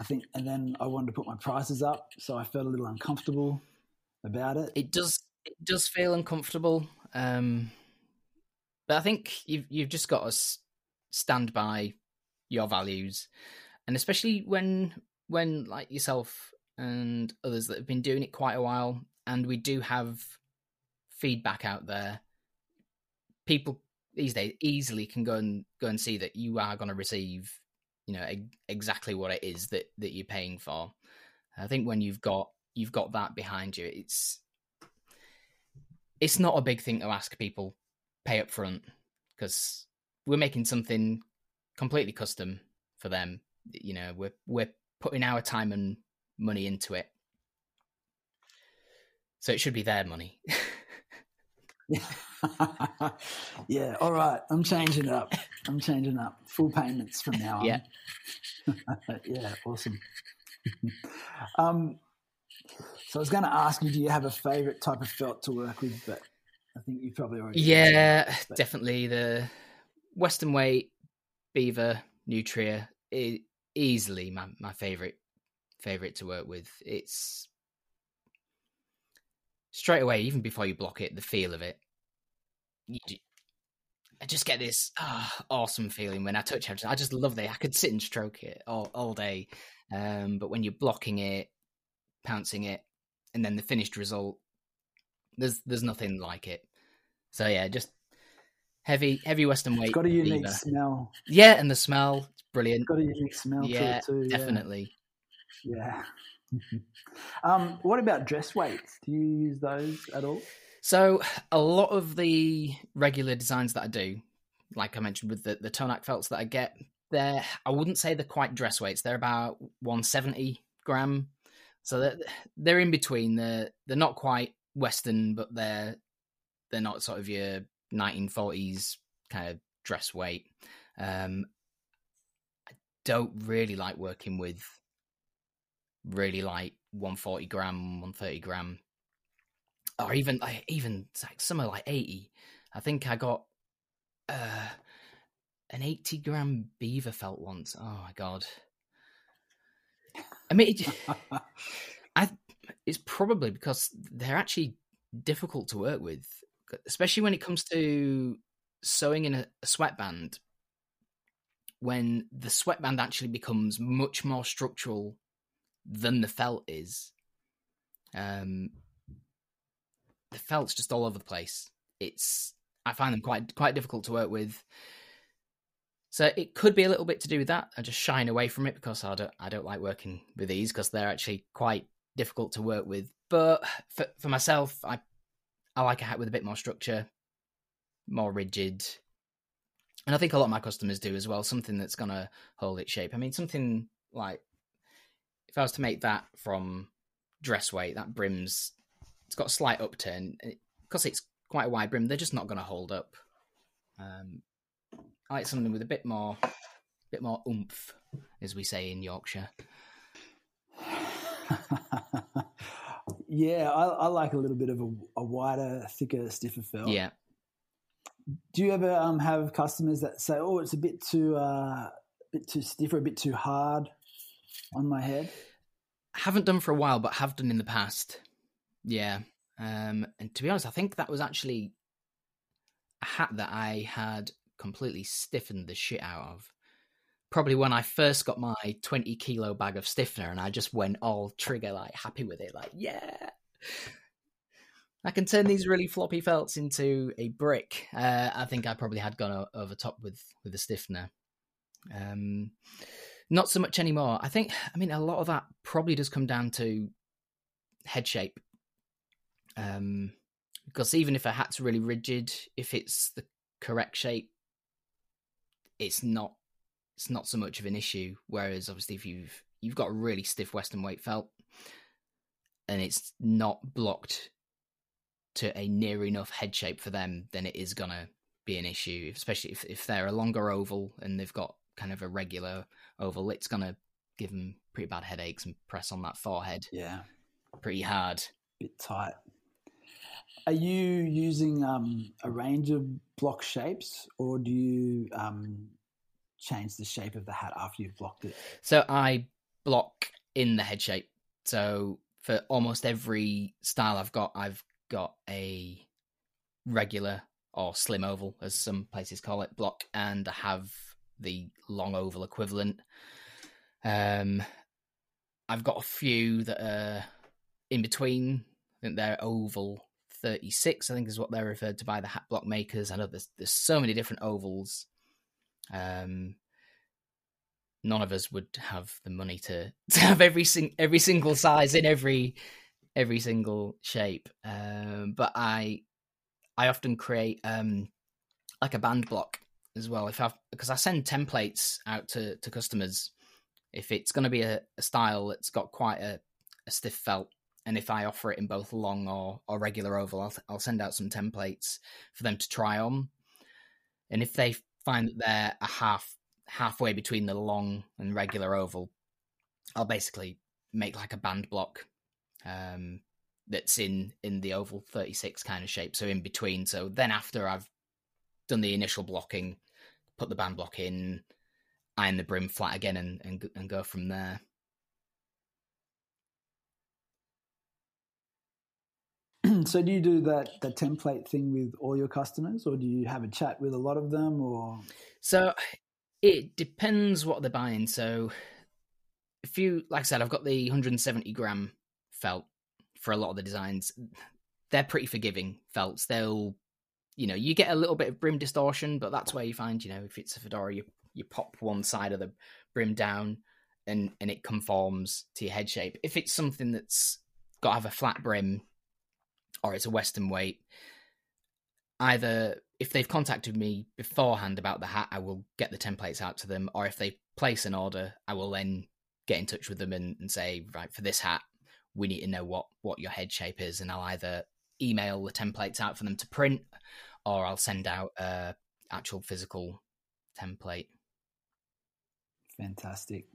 I think, and then I wanted to put my prices up, so I felt a little uncomfortable about it. It does it does feel uncomfortable, um, but I think you've you've just got to stand by your values, and especially when when like yourself and others that have been doing it quite a while, and we do have feedback out there. People these days easily can go and go and see that you are going to receive, you know, exactly what it is that that you're paying for. I think when you've got you've got that behind you, it's it's not a big thing to ask people pay up front because we're making something completely custom for them. You know, we're we're putting our time and money into it, so it should be their money. yeah. All right. I'm changing it up. I'm changing up. Full payments from now on. Yeah. yeah. Awesome. um, so I was going to ask you, do you have a favorite type of felt to work with? But I think you probably already. yeah, that, but- definitely the Western Weight Beaver Nutria is easily my my favorite favorite to work with. It's straight away, even before you block it, the feel of it. You, I just get this ah, awesome feeling when I touch it. I just love it. I could sit and stroke it all all day, um, but when you're blocking it, pouncing it, and then the finished result, there's there's nothing like it. So yeah, just heavy heavy Western It's weight. got a unique Beaver. smell. Yeah, and the smell, it's brilliant. It's got a unique smell Yeah, to it too. yeah. definitely. Yeah. um, what about dress weights? Do you use those at all? So a lot of the regular designs that I do, like I mentioned with the the Tonak felts that I get, they're I wouldn't say they're quite dress weights. They're about 170 gram, so they're, they're in between. They're they're not quite Western, but they're they're not sort of your 1940s kind of dress weight. Um, don't really like working with really light 140 gram, 130 gram or even like even like some are like 80 i think i got uh an 80 gram beaver felt once. Oh my god. I mean it, i it's probably because they're actually difficult to work with especially when it comes to sewing in a, a sweatband when the sweatband actually becomes much more structural than the felt is um the felt's just all over the place. It's I find them quite quite difficult to work with. So it could be a little bit to do with that. I just shine away from it because I don't I don't like working with these because they're actually quite difficult to work with but for for myself, I I like a hat with a bit more structure, more rigid, and I think a lot of my customers do as well. Something that's gonna hold its shape. I mean, something like if I was to make that from dress weight, that brim's it's got a slight upturn because it's quite a wide brim. They're just not going to hold up. Um, I like something with a bit more, bit more oomph, as we say in Yorkshire. yeah, I, I, like a little bit of a, a, wider, thicker, stiffer felt. Yeah. Do you ever um, have customers that say, "Oh, it's a bit too, uh, bit too stiff or a bit too hard on my head"? Haven't done for a while, but have done in the past. Yeah. Um, and to be honest, I think that was actually a hat that I had completely stiffened the shit out of. Probably when I first got my 20 kilo bag of stiffener and I just went all trigger, like happy with it, like, yeah. I can turn these really floppy felts into a brick. Uh, I think I probably had gone over top with with the stiffener. Um, not so much anymore. I think. I mean, a lot of that probably does come down to head shape. Um, because even if a hat's really rigid, if it's the correct shape, it's not it's not so much of an issue. Whereas obviously if you've you've got a really stiff Western weight felt and it's not blocked to a near enough head shape for them, then it is gonna be an issue. Especially if, if they're a longer oval and they've got kind of a regular oval, it's gonna give them pretty bad headaches and press on that forehead. Yeah, pretty hard. Bit tight. Are you using um, a range of block shapes, or do you um, change the shape of the hat after you've blocked it? So I block in the head shape. So for almost every style I've got, I've got a regular or slim oval, as some places call it, block, and I have the long oval equivalent. Um, I've got a few that are in between. I think they're oval 36, I think is what they're referred to by the hat block makers. I know there's there's so many different ovals. Um, none of us would have the money to, to have every sing, every single size in every every single shape. Um, but I I often create um, like a band block as well. If I because I send templates out to to customers if it's going to be a, a style that's got quite a, a stiff felt and if I offer it in both long or, or regular oval, I'll, I'll send out some templates for them to try on. And if they find that they're a half halfway between the long and regular oval, I'll basically make like a band block um, that's in in the oval 36 kind of shape, so in between. So then after I've done the initial blocking, put the band block in, iron the brim flat again, and and, and go from there. so do you do that that template thing with all your customers or do you have a chat with a lot of them or so it depends what they're buying so if you like i said i've got the 170 gram felt for a lot of the designs they're pretty forgiving felts. They'll you know you get a little bit of brim distortion but that's where you find you know if it's a fedora you you pop one side of the brim down and and it conforms to your head shape. If it's something that's got to have a flat brim or it's a Western weight, either if they've contacted me beforehand about the hat, I will get the templates out to them, or if they place an order, I will then get in touch with them and, and say, right, for this hat, we need to know what what your head shape is, and I'll either email the templates out for them to print, or I'll send out a actual physical template. Fantastic.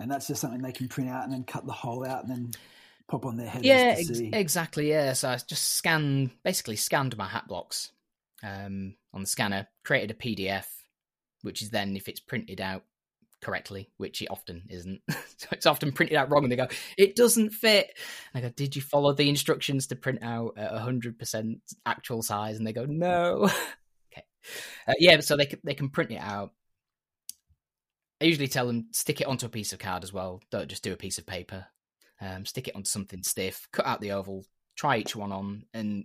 And that's just something they can print out and then cut the hole out and then pop on their head. Yeah, ex- exactly. Yeah, so I just scanned, basically scanned my hat blocks um, on the scanner, created a PDF, which is then if it's printed out correctly, which it often isn't. so it's often printed out wrong, and they go, "It doesn't fit." And I go, "Did you follow the instructions to print out at hundred percent actual size?" And they go, "No." okay, uh, yeah, so they can, they can print it out. I usually tell them stick it onto a piece of card as well. Don't just do a piece of paper um, stick it onto something stiff, cut out the oval, try each one on, and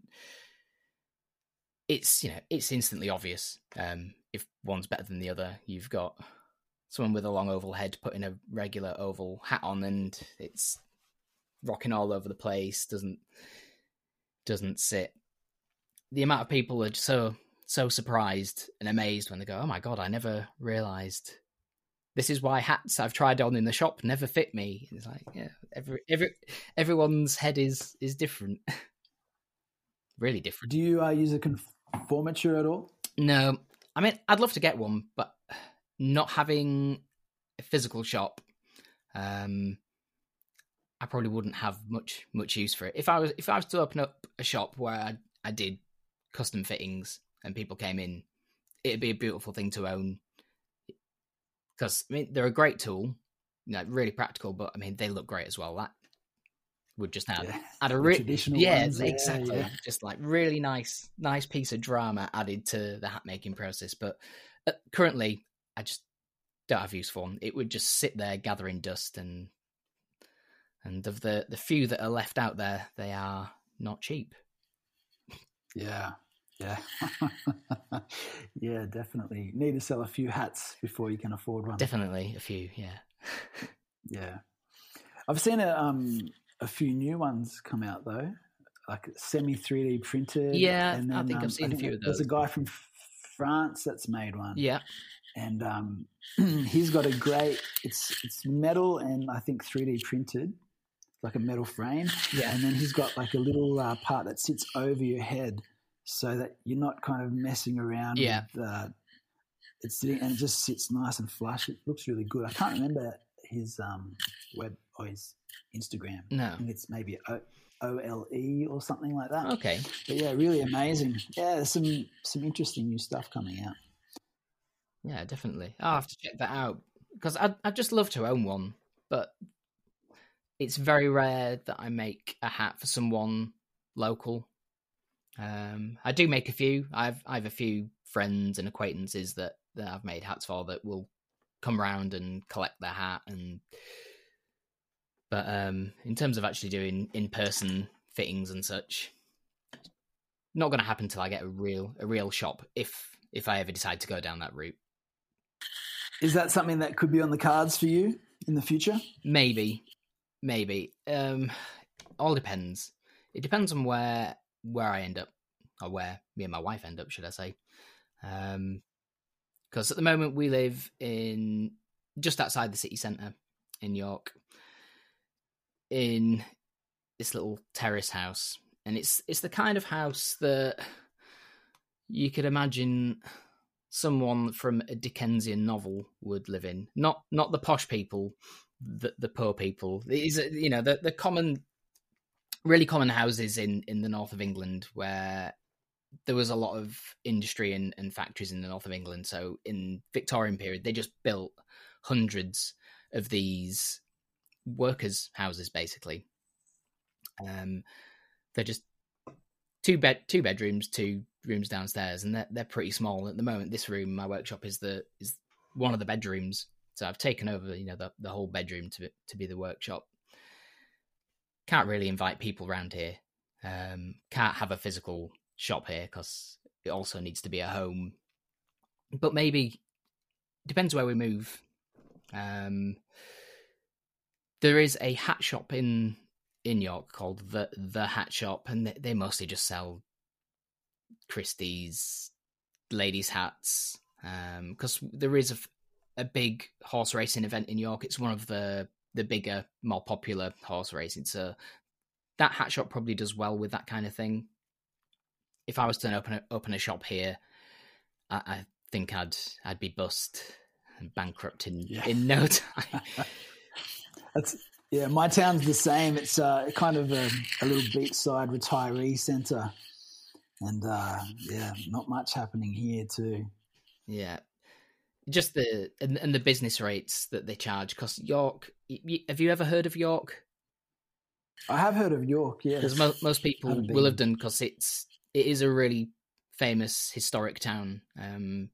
it's you know it's instantly obvious um, if one's better than the other. You've got someone with a long oval head putting a regular oval hat on, and it's rocking all over the place. Doesn't doesn't sit. The amount of people are so so surprised and amazed when they go, "Oh my god, I never realized this is why hats I've tried on in the shop never fit me." It's like, yeah, every every everyone's head is is different, really different. Do you uh, use a conformateur at all? No, I mean I'd love to get one, but not having a physical shop, um, I probably wouldn't have much much use for it. If I was if I was to open up a shop where I, I did custom fittings and people came in, it'd be a beautiful thing to own. Because I mean, they're a great tool, you know, really practical. But I mean, they look great as well. That would just add Yeah, add a re- traditional yeah, ones, yeah, exactly. yeah. Just like really nice, nice piece of drama added to the hat making process. But uh, currently, I just don't have use for them. It would just sit there gathering dust, and and of the the few that are left out there, they are not cheap. Yeah, yeah, yeah. Definitely need to sell a few hats before you can afford one. Definitely a few, yeah. Yeah, I've seen a um a few new ones come out though, like semi three D printed. Yeah, and I then, think I've um, seen a few of those. There's a guy from France that's made one. Yeah, and um, he's got a great. It's it's metal and I think three D printed, like a metal frame. yeah, and then he's got like a little uh, part that sits over your head so that you're not kind of messing around Yeah. with uh, it's sitting and it just sits nice and flush it looks really good i can't remember his um web or his instagram no. i think it's maybe o- ole or something like that Okay, but yeah really amazing yeah there's some some interesting new stuff coming out yeah, definitely. I'll have to check that out because I'd I'd just love to own one, but it's very rare that I make a hat for someone local. Um, I do make a few. I've I have a few friends and acquaintances that that I've made hats for that will come round and collect their hat and. But um, in terms of actually doing in person fittings and such, not going to happen till I get a real a real shop if if I ever decide to go down that route. Is that something that could be on the cards for you in the future Maybe, maybe. Um, all depends. It depends on where where I end up, or where me and my wife end up, should I say? Um, because at the moment we live in just outside the city centre in York, in this little terrace house, and it's it's the kind of house that you could imagine someone from a Dickensian novel would live in. Not not the posh people, the the poor people. These you know the the common, really common houses in in the north of England where there was a lot of industry and, and factories in the north of England. So in Victorian period, they just built hundreds of these workers' houses, basically. Um, they're just two bed two bedrooms, two rooms downstairs, and they're they're pretty small at the moment. This room, my workshop, is the is one of the bedrooms. So I've taken over, you know, the the whole bedroom to to be the workshop. Can't really invite people around here. Um, can't have a physical shop here because it also needs to be a home. But maybe depends where we move. Um, there is a hat shop in in York called the the Hat Shop, and they, they mostly just sell Christie's, ladies' hats. Um, because there is a, a big horse racing event in York. It's one of the the bigger, more popular horse racing. So that hat shop probably does well with that kind of thing. If I was to open a, open a shop here, I, I think I'd I'd be bust and bankrupt in Yeah. in no time. That's yeah. My town's the same. It's uh, kind of a, a little beachside retiree centre, and uh, yeah, not much happening here too. Yeah, just the and, and the business rates that they charge. Because York, have you ever heard of York? I have heard of York. Yeah, Because mo- most people will have done because it's it is a really famous historic town. Um,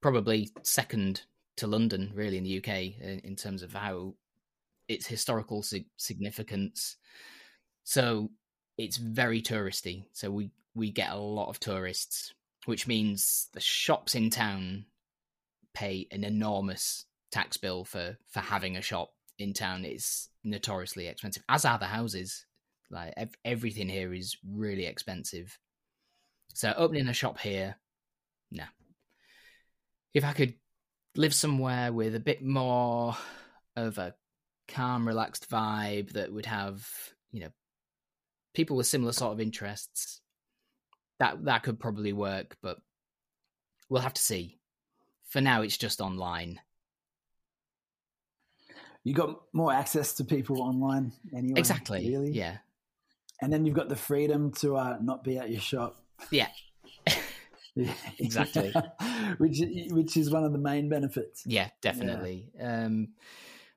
probably second to London, really, in the UK in, in terms of how its historical sig- significance. So it's very touristy. So we we get a lot of tourists, which means the shops in town pay an enormous tax bill for for having a shop in town is notoriously expensive, as are the houses. Like ev- everything here is really expensive. So opening a shop here, no. If I could live somewhere with a bit more of a calm, relaxed vibe that would have, you know, people with similar sort of interests, that that could probably work, but we'll have to see. For now, it's just online. You got more access to people online anyway. Exactly. Really? Yeah. And then you've got the freedom to uh, not be at your shop. Yeah. Exactly. which which is one of the main benefits. Yeah, definitely. Um,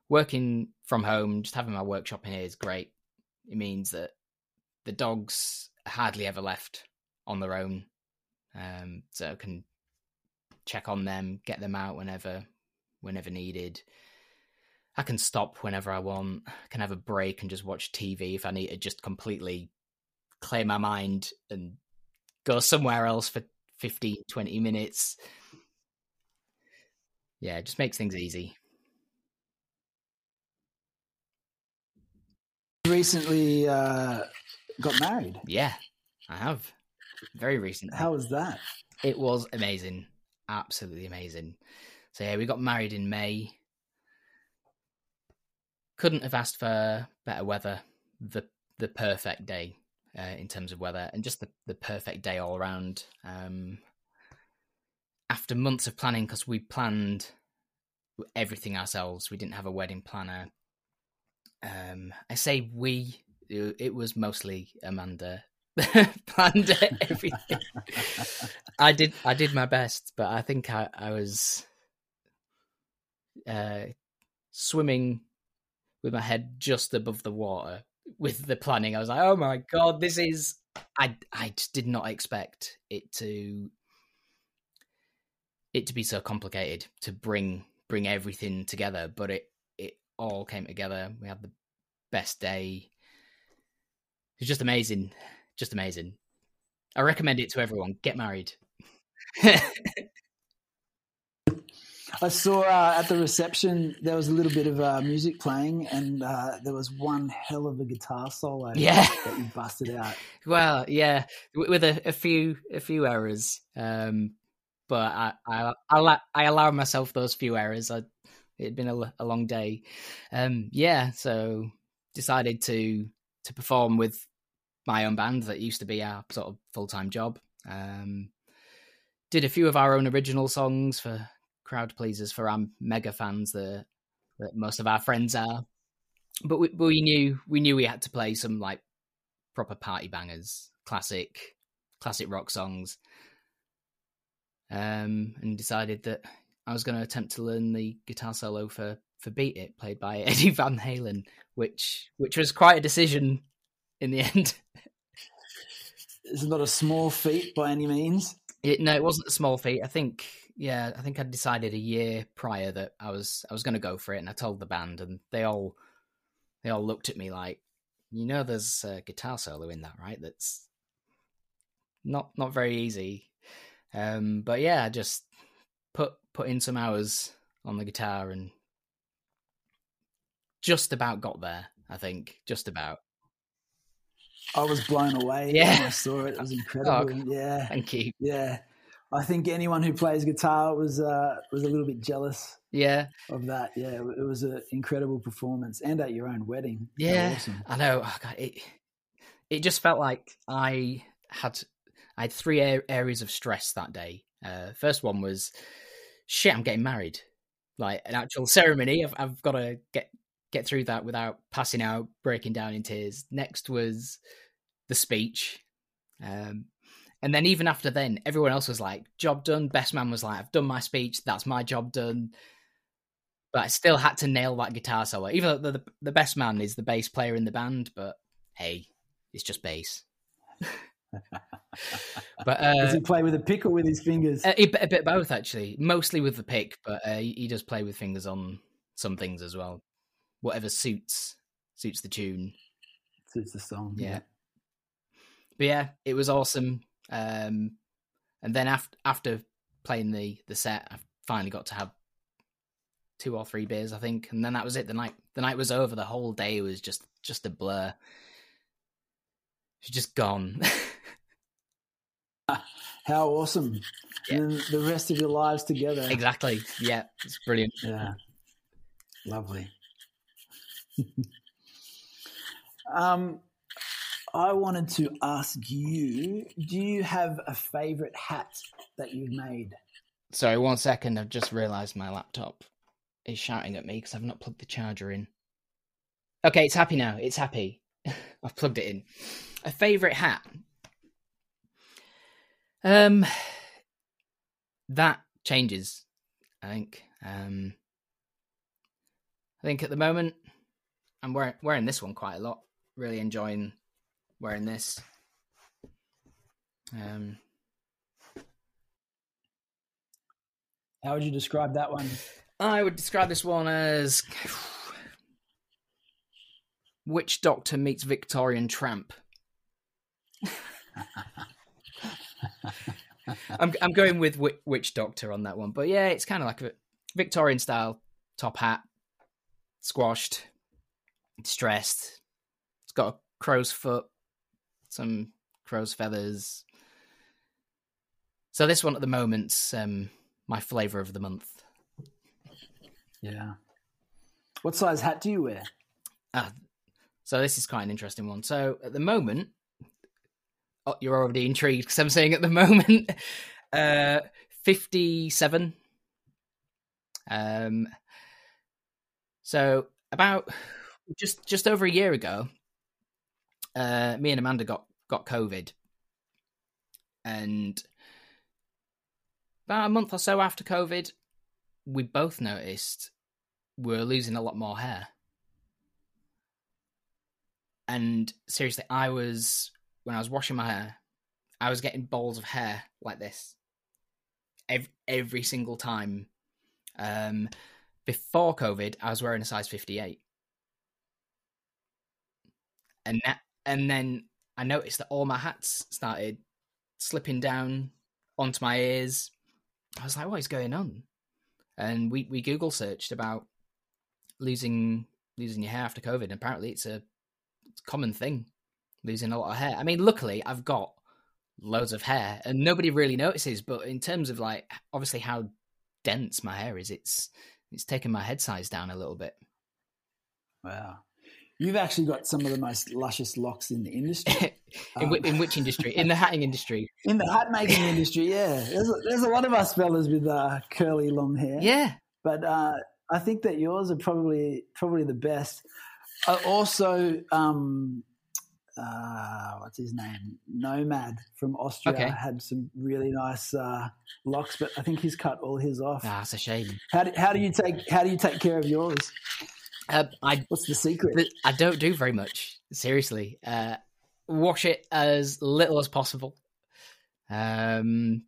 working from home, just having my workshop in here is great. It means that the dogs hardly ever left on their own, um, so I can check on them, get them out whenever, whenever needed. I can stop whenever I want. I can have a break and just watch TV if I need to just completely clear my mind and go somewhere else for 15, 20 minutes. Yeah, it just makes things easy. Recently uh, got married. Yeah, I have. Very recent. How was that? It was amazing. Absolutely amazing. So yeah, we got married in May. Couldn't have asked for better weather. The the perfect day uh, in terms of weather and just the, the perfect day all around. Um, after months of planning, because we planned everything ourselves, we didn't have a wedding planner. Um, I say we, it was mostly Amanda planned everything. I did, I did my best, but I think I, I was uh, swimming with my head just above the water with the planning. I was like, oh my god, this is. I I just did not expect it to it to be so complicated to bring bring everything together, but it it all came together. We had the best day. It was just amazing, just amazing. I recommend it to everyone. Get married. I saw uh, at the reception there was a little bit of uh, music playing, and uh, there was one hell of a guitar solo. Yeah. that you busted out. well, yeah, with a, a few a few errors, um, but I I I, allow, I allow myself those few errors. I, it'd been a long day, um, yeah. So decided to to perform with my own band that used to be our sort of full time job. Um, did a few of our own original songs for crowd pleasers for our mega fans that that most of our friends are. But we, we knew we knew we had to play some like proper party bangers, classic classic rock songs. Um, and decided that I was going to attempt to learn the guitar solo for for "Beat It," played by Eddie Van Halen, which which was quite a decision in the end. It's not a small feat by any means. It, no, it wasn't a small feat. I think, yeah, I think I'd decided a year prior that I was I was going to go for it, and I told the band, and they all they all looked at me like, you know, there's a guitar solo in that, right? That's not not very easy. Um, but yeah, I just put put in some hours on the guitar and just about got there. I think just about. I was blown away. Yeah. when I saw it. It was incredible. Oh, yeah, Thank you. yeah. I think anyone who plays guitar was uh, was a little bit jealous Yeah, of that. Yeah, it was an incredible performance, and at your own wedding. Yeah, awesome. I know. Oh, God, it it just felt like I had I had three areas of stress that day. Uh, first one was shit. I'm getting married, like an actual ceremony. I've I've got to get get through that without passing out, breaking down in tears. Next was the speech, um, and then even after then, everyone else was like, "Job done." Best man was like, "I've done my speech. That's my job done." But I still had to nail that guitar solo. Even though the, the, the best man is the bass player in the band, but hey, it's just bass. but Does uh, he play with a pick or with his fingers? a, a bit both actually, mostly with the pick, but uh, he, does play with fingers on some things as well. Whatever suits suits the tune. Suits the song. Yeah. But yeah, it was awesome. Um, and then after after playing the the set, I finally got to have two or three beers, I think, and then that was it. The night the night was over. The whole day was just just a blur. She's just gone. How awesome! Yeah. And the rest of your lives together. exactly. Yeah, it's brilliant. Yeah, lovely. um, I wanted to ask you: Do you have a favorite hat that you've made? Sorry, one second. I've just realised my laptop is shouting at me because I've not plugged the charger in. Okay, it's happy now. It's happy. I've plugged it in. A favourite hat? Um, that changes. I think. Um, I think at the moment I'm wearing wearing this one quite a lot. Really enjoying wearing this. Um, How would you describe that one? I would describe this one as Witch Doctor meets Victorian Tramp. I'm I'm going with Wi- Witch Doctor on that one, but yeah, it's kind of like a Victorian style top hat, squashed, stressed. It's got a crow's foot, some crow's feathers. So this one at the moment's um, my flavour of the month. Yeah. What size hat do you wear? Ah, so this is quite an interesting one. So at the moment, oh, you're already intrigued because I'm saying at the moment, uh, 57. Um, so about just just over a year ago, uh, me and Amanda got got COVID, and about a month or so after COVID, we both noticed we we're losing a lot more hair. And seriously, I was when I was washing my hair, I was getting balls of hair like this every, every single time. Um, before COVID, I was wearing a size fifty-eight, and that, and then I noticed that all my hats started slipping down onto my ears. I was like, "What is going on?" And we we Google searched about losing losing your hair after COVID. And apparently, it's a it's a common thing, losing a lot of hair. I mean, luckily, I've got loads of hair, and nobody really notices. But in terms of like, obviously, how dense my hair is, it's it's taken my head size down a little bit. Wow. You've actually got some of the most luscious locks in the industry. in, Um, in which industry? In the hatting industry? in the hat making industry, yeah. There's a, there's a lot of us fellas with uh, curly long hair. Yeah. But uh, I think that yours are probably probably the best. Uh, also, um, uh, what's his name? Nomad from Austria Okay. had some really nice uh, locks, but I think he's cut all his off. Ah, it's a shame. How do, how do you take how do you take care of yours? Uh, I What's the secret? I don't do very much. Seriously, uh, wash it as little as possible. Um,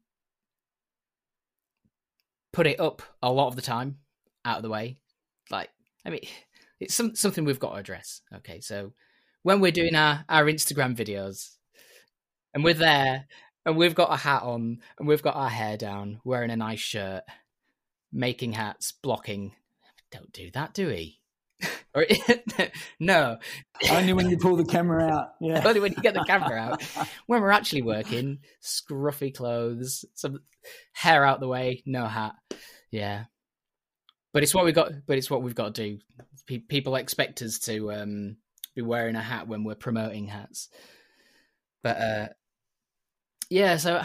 put it up a lot of the time, out of the way. Like, I mean, it's some, something we've got to address. Okay, so when we're doing our our Instagram videos, and we're there, and we've got a hat on, and we've got our hair down, wearing a nice shirt, making hats, blocking. Don't do that, do we? or no, Only when you pull the camera out. Yeah. only when you get the camera out. When we're actually working, scruffy clothes, some hair out the way, no hat. Yeah, but it's what we got. But it's what we've got to do. Pe- people expect us to um, be wearing a hat when we're promoting hats. But uh, yeah, so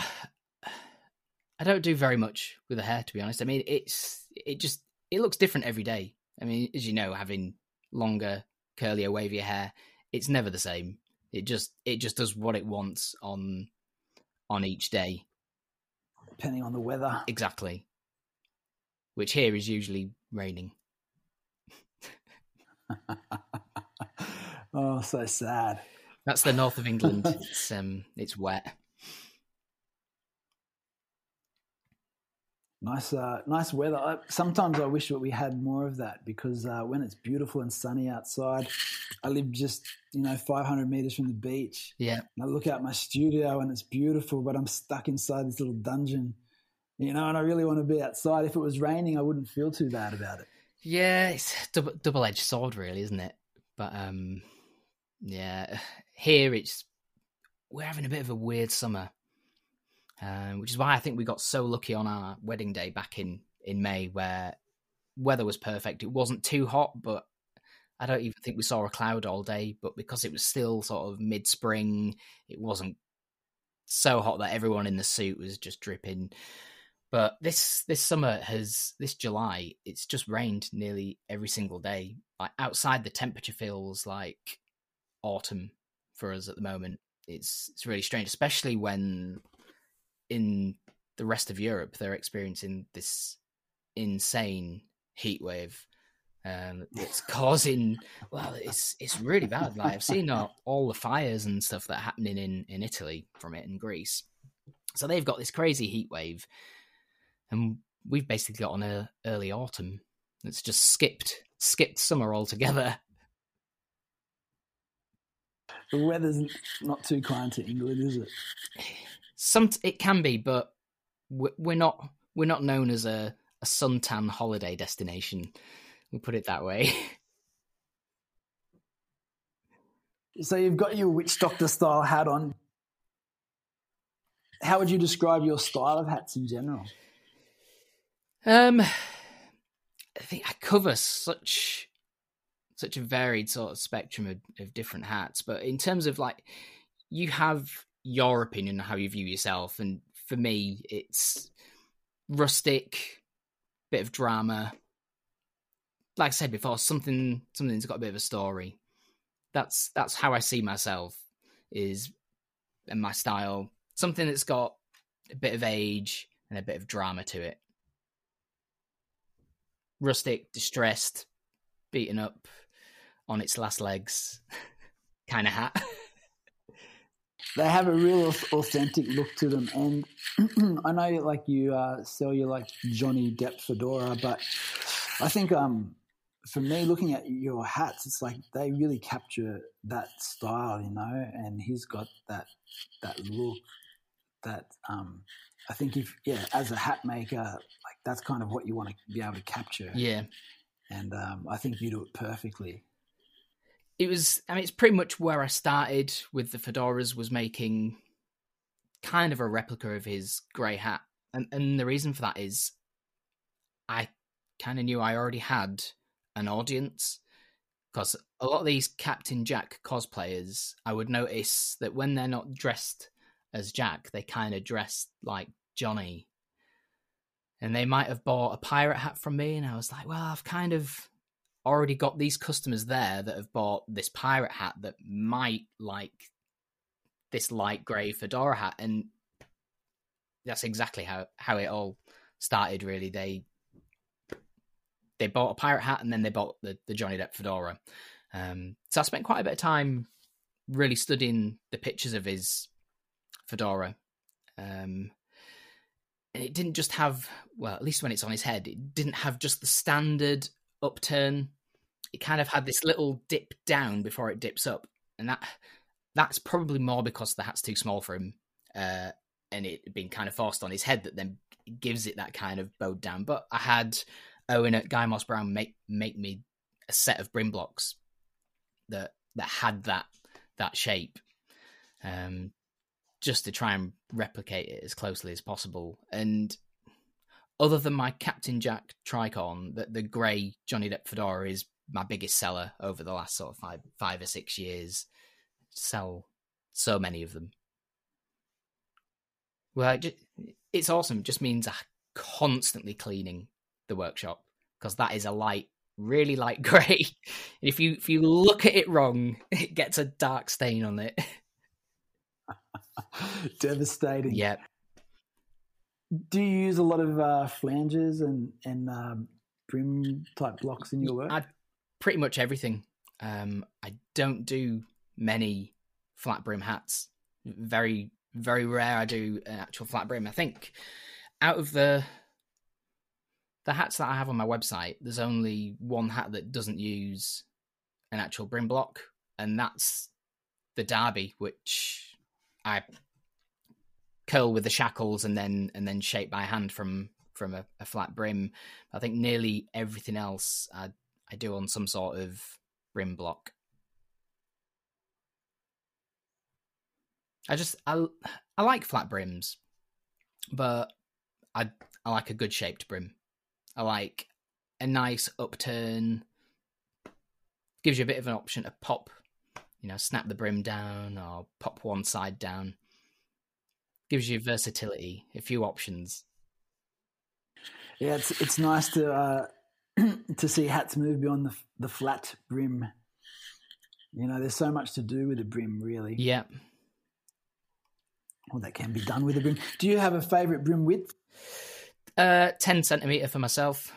I don't do very much with the hair, to be honest. I mean, it's it just it looks different every day. I mean, as you know, having longer, curlier, wavier hair, it's never the same. It just it just does what it wants on on each day. Depending on the weather. Exactly. Which here is usually raining. oh, so sad. That's the north of England. It's um it's wet. Nice, uh, nice weather. I, sometimes I wish that we had more of that because uh, when it's beautiful and sunny outside, I live just you know 500 meters from the beach. Yeah. And I look out my studio and it's beautiful, but I'm stuck inside this little dungeon, you know. And I really want to be outside. If it was raining, I wouldn't feel too bad about it. Yeah, it's double double edged sword, really, isn't it? But um, yeah, here it's we're having a bit of a weird summer, um, which is why I think we got so lucky on our wedding day back in in May, where weather was perfect. It wasn't too hot, but I don't even think we saw a cloud all day. But because it was still sort of mid spring, it wasn't so hot that everyone in the suit was just dripping. But this this summer has this July, it's just rained nearly every single day. Like outside, the temperature feels like autumn for us at the moment. It's it's really strange, especially when in the rest of Europe they're experiencing this insane heat wave um, it's causing well it's it's really bad like i've seen all, all the fires and stuff that are happening in in italy from it in greece so they've got this crazy heat wave and we've basically got an a early autumn it's just skipped skipped summer altogether the weather's not too kind to england is it some it can be but we're not we're not known as a, a suntan holiday destination We'll put it that way. so you've got your witch doctor style hat on. How would you describe your style of hats in general? Um, I think I cover such such a varied sort of spectrum of, of different hats, but in terms of like, you have your opinion on how you view yourself, and for me, it's rustic, bit of drama, like I said before, something something's got a bit of a story. That's that's how I see myself is and my style. Something that's got a bit of age and a bit of drama to it. Rustic, distressed, beaten up on its last legs kind of hat. they have a real authentic look to them, and I know like you uh, sell your like Johnny Depp fedora, but I think um for me, looking at your hats, it's like they really capture that style, you know. And he's got that that look that um, I think if yeah, as a hat maker, like that's kind of what you want to be able to capture. Yeah, and um, I think you do it perfectly. It was. I mean, it's pretty much where I started with the fedoras. Was making kind of a replica of his grey hat, and and the reason for that is, I kind of knew I already had an audience because a lot of these Captain Jack cosplayers, I would notice that when they're not dressed as Jack, they kind of dress like Johnny. And they might have bought a pirate hat from me, and I was like, well, I've kind of already got these customers there that have bought this pirate hat that might like this light grey fedora hat. And that's exactly how, how it all started, really. They they bought a pirate hat and then they bought the, the Johnny Depp fedora. Um, so I spent quite a bit of time really studying the pictures of his fedora. Um, and it didn't just have, well, at least when it's on his head, it didn't have just the standard upturn. It kind of had this little dip down before it dips up, and that that's probably more because the hat's too small for him, uh, and it being kind of forced on his head that then gives it that kind of bowed down. But I had Owen at Guy Morse-Brown make make me a set of brim blocks that that had that that shape, um, just to try and replicate it as closely as possible. And other than my Captain Jack Tricorn, that the grey Johnny Depp fedora is my biggest seller over the last sort of five five or six years. Sell so many of them. Well, it's awesome. It just means I'm constantly cleaning the workshop because that is a light, really light grey. And if you if you look at it wrong, it gets a dark stain on it. Devastating. Yep. Do you use a lot of uh, flanges and and um, brim type blocks in your work? I, pretty much everything. Um, I don't do many flat brim hats. Very very rare. I do an actual flat brim. I think out of the the hats that I have on my website, there's only one hat that doesn't use an actual brim block, and that's the Derby, which I curl with the shackles and then and then shape by hand from from a, a flat brim. I think nearly everything else I I do on some sort of brim block. I just I I like flat brims, but I I like a good shaped brim. I like a nice upturn. Gives you a bit of an option to pop, you know, snap the brim down or pop one side down. Gives you versatility, a few options. Yeah, it's it's nice to uh, to see hats move beyond the the flat brim. You know, there's so much to do with a brim, really. Yeah. Well, that can be done with a brim. Do you have a favourite brim width? Uh, ten centimeter for myself.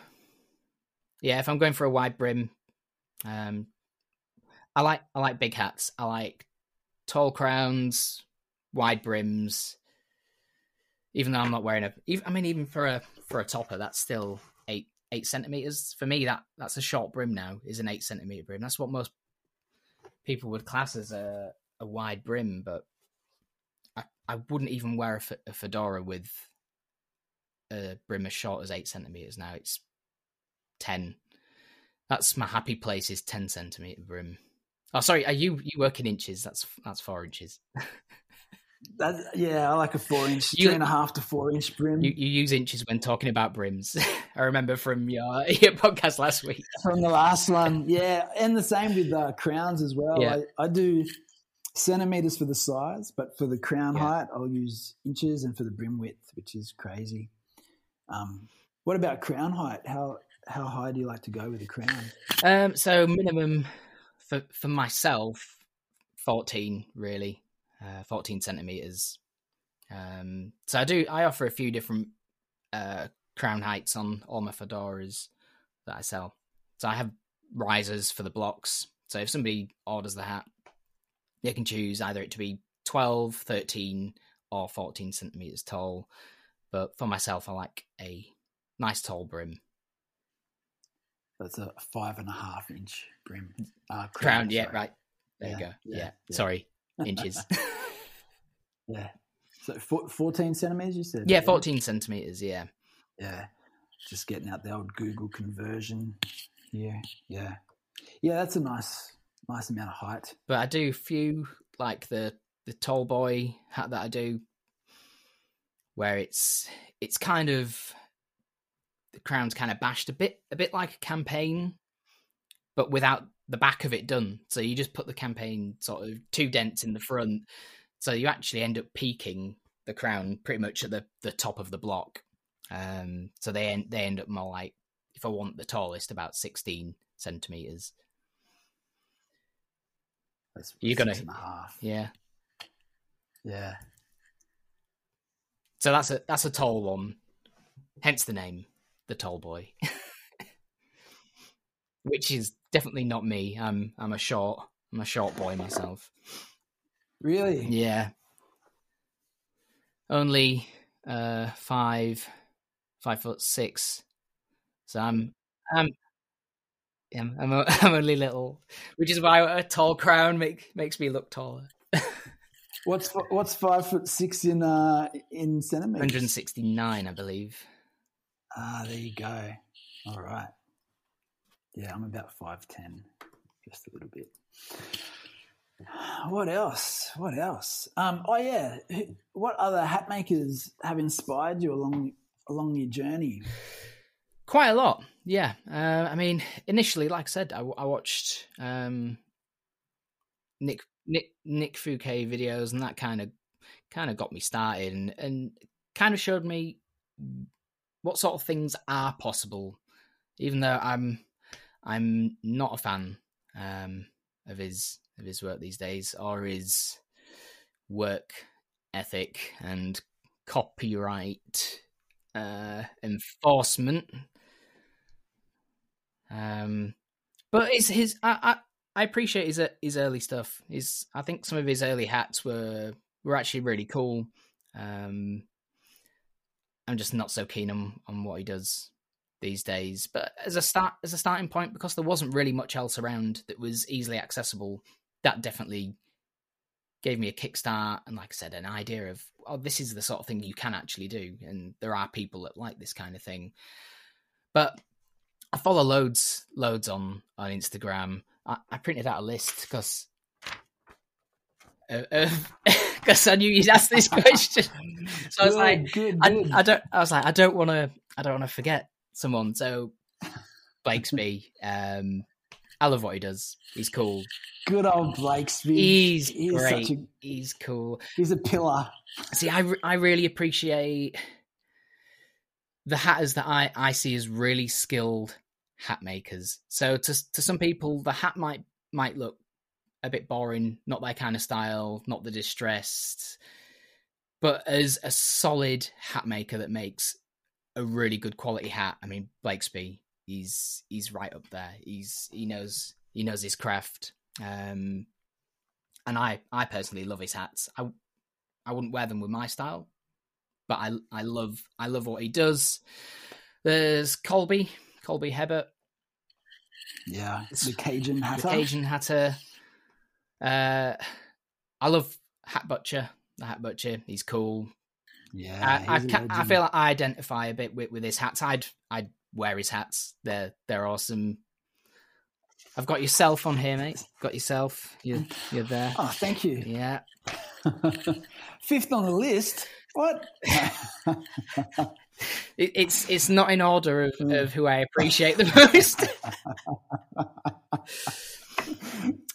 Yeah, if I'm going for a wide brim, um, I like I like big hats. I like tall crowns, wide brims. Even though I'm not wearing a, even, I mean, even for a for a topper, that's still eight eight centimeters for me. That that's a short brim now. Is an eight centimeter brim. That's what most people would class as a a wide brim, but I I wouldn't even wear a, f- a fedora with a brim as short as eight centimeters now. It's ten. That's my happy place. Is ten centimeter brim. Oh, sorry. Are you you work in inches? That's that's four inches. That, yeah, I like a four inch, You- three and a half to four inch brim. You you use inches when talking about brims. I remember from your your podcast last week. from the last one. Yeah, and the same with uh, crowns as well. Yeah. I, I do centimeters for the size, but for the crown Yeah. height, I'll use inches, and for the brim width, which is crazy. Um, what about crown height? How how high do you like to go with the crown? Um, so minimum for for myself, fourteen really, uh, fourteen centimeters. Um, so I do I offer a few different uh, crown heights on all my fedoras that I sell. So I have risers for the blocks. So if somebody orders the hat, they can choose either it to be 12, 13, or 14 centimeters tall. But for myself, I like a nice tall brim. That's a five and a half inch brim. Uh, Crown, yeah, sorry. right. There you go. yeah, Yeah, yeah. sorry, inches. Yeah. So four, 14 centimeters, you said? yeah, 14 centimeters. Yeah. Yeah. Just getting out the old Google conversion. Yeah. Yeah. Yeah, that's a nice, nice amount of height. But I do few like the the tall boy hat that I do, where it's it's kind of the crown's kind of bashed a bit a bit like a campaign, but without the back of it done. So you just put the campaign sort of two dents in the front, so you actually end up peaking the crown pretty much at the the top of the block. Um, so they end they end up more like if I want the tallest, about sixteen centimeters. That's You're gonna- and a half. Yeah. Yeah. So that's a that's a tall one, hence the name, the tall boy. Which is definitely not me. I'm I'm a short I'm a short boy myself. Really? Yeah. Only uh five five foot six. So I'm I'm yeah, I'm a, I'm only little, which is why a tall crown make, makes me look taller. What's what's five foot six in uh in centimeters? 169, I believe. Ah, there you go. All right. Yeah, I'm about five ten, just a little bit. What else? What else? Um, oh yeah, what other hat makers have inspired you along along your journey? Quite a lot, yeah. Uh, I mean, initially, like I said, I, I watched um, Nick Nick Nick Fouquet videos, and that kind of kind of got me started, and and kind of showed me what sort of things are possible, even though I'm I'm not a fan um, of his of his work these days or his work ethic and copyright uh, enforcement. Um, but it's his. I, I I appreciate his his early stuff. His I think some of his early hats were were actually really cool. Um, I'm just not so keen on on what he does these days. But as a start as a starting point, because there wasn't really much else around that was easily accessible, that definitely gave me a kickstart and, like I said, an idea of oh, this is the sort of thing you can actually do, and there are people that like this kind of thing. But I follow loads, loads on on Instagram. I, I printed out a list because because uh, uh, I knew you'd ask this question. So I was Good, like, good, I. I don't. I was like, I don't want to. I don't want to forget someone. So Blakesby, um, I love what he does. He's cool. Good old Blakesby. He's He's great. such a He's cool. he's a pillar. See, I I really appreciate the hatters that I I see as really skilled hat makers. So to to some people, the hat might might look a bit boring, not their kind of style, not the distressed. But as a solid hat maker that makes a really good quality hat, I mean Blakesby, he's he's right up there. He's he knows he knows his craft. Um, and I I personally love his hats. I I wouldn't wear them with my style, but I I love I love what he does. There's Colby Colby Hebert, Yeah, the Cajun the hatter. Cajun hatter. Uh, I love Hat Butcher. The Hat Butcher, he's cool. Yeah, I, I, I feel like I identify a bit with, with his hats. I'd I'd wear his hats. They're they're awesome. I've got yourself on here, mate. Got yourself. You're you're there. Oh, thank you. Yeah. Fifth on the list. What? It, it's it's not in order of, Mm. of who I appreciate the most.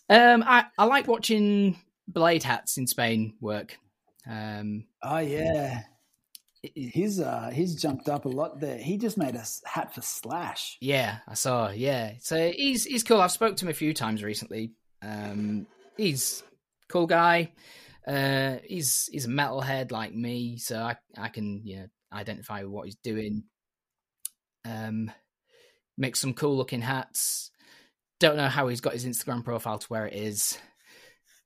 um, I, I like watching blade hats in Spain work. Um, oh yeah, it- it- he's uh he's jumped up a lot there. He just made a hat for Slash. yeah, I saw. Yeah, so he's he's cool. I've spoke to him a few times recently. Um, he's cool guy. Uh, he's he's a metalhead like me, so I I can you know identify with what he's doing. Um, makes some cool looking hats. Don't know how he's got his Instagram profile to where it is.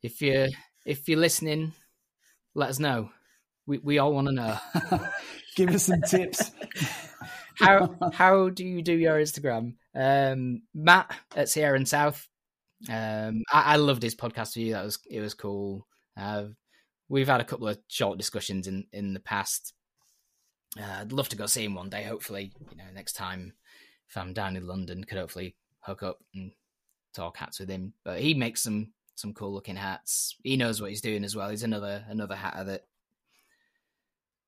If you're if you're listening, let us know. We we all want to know Give us some tips. how how do you do your Instagram? Um, Matt at Sierra and South. Um, I, I loved his podcast with you. That was it was cool. Uh, we've had a couple of short discussions in in the past. Uh, I'd love to go see him one day. Hopefully, you know, next time if I'm down in London, could hopefully hook up and talk hats with him. But he makes some some cool looking hats. He knows what he's doing as well. He's another another hatter that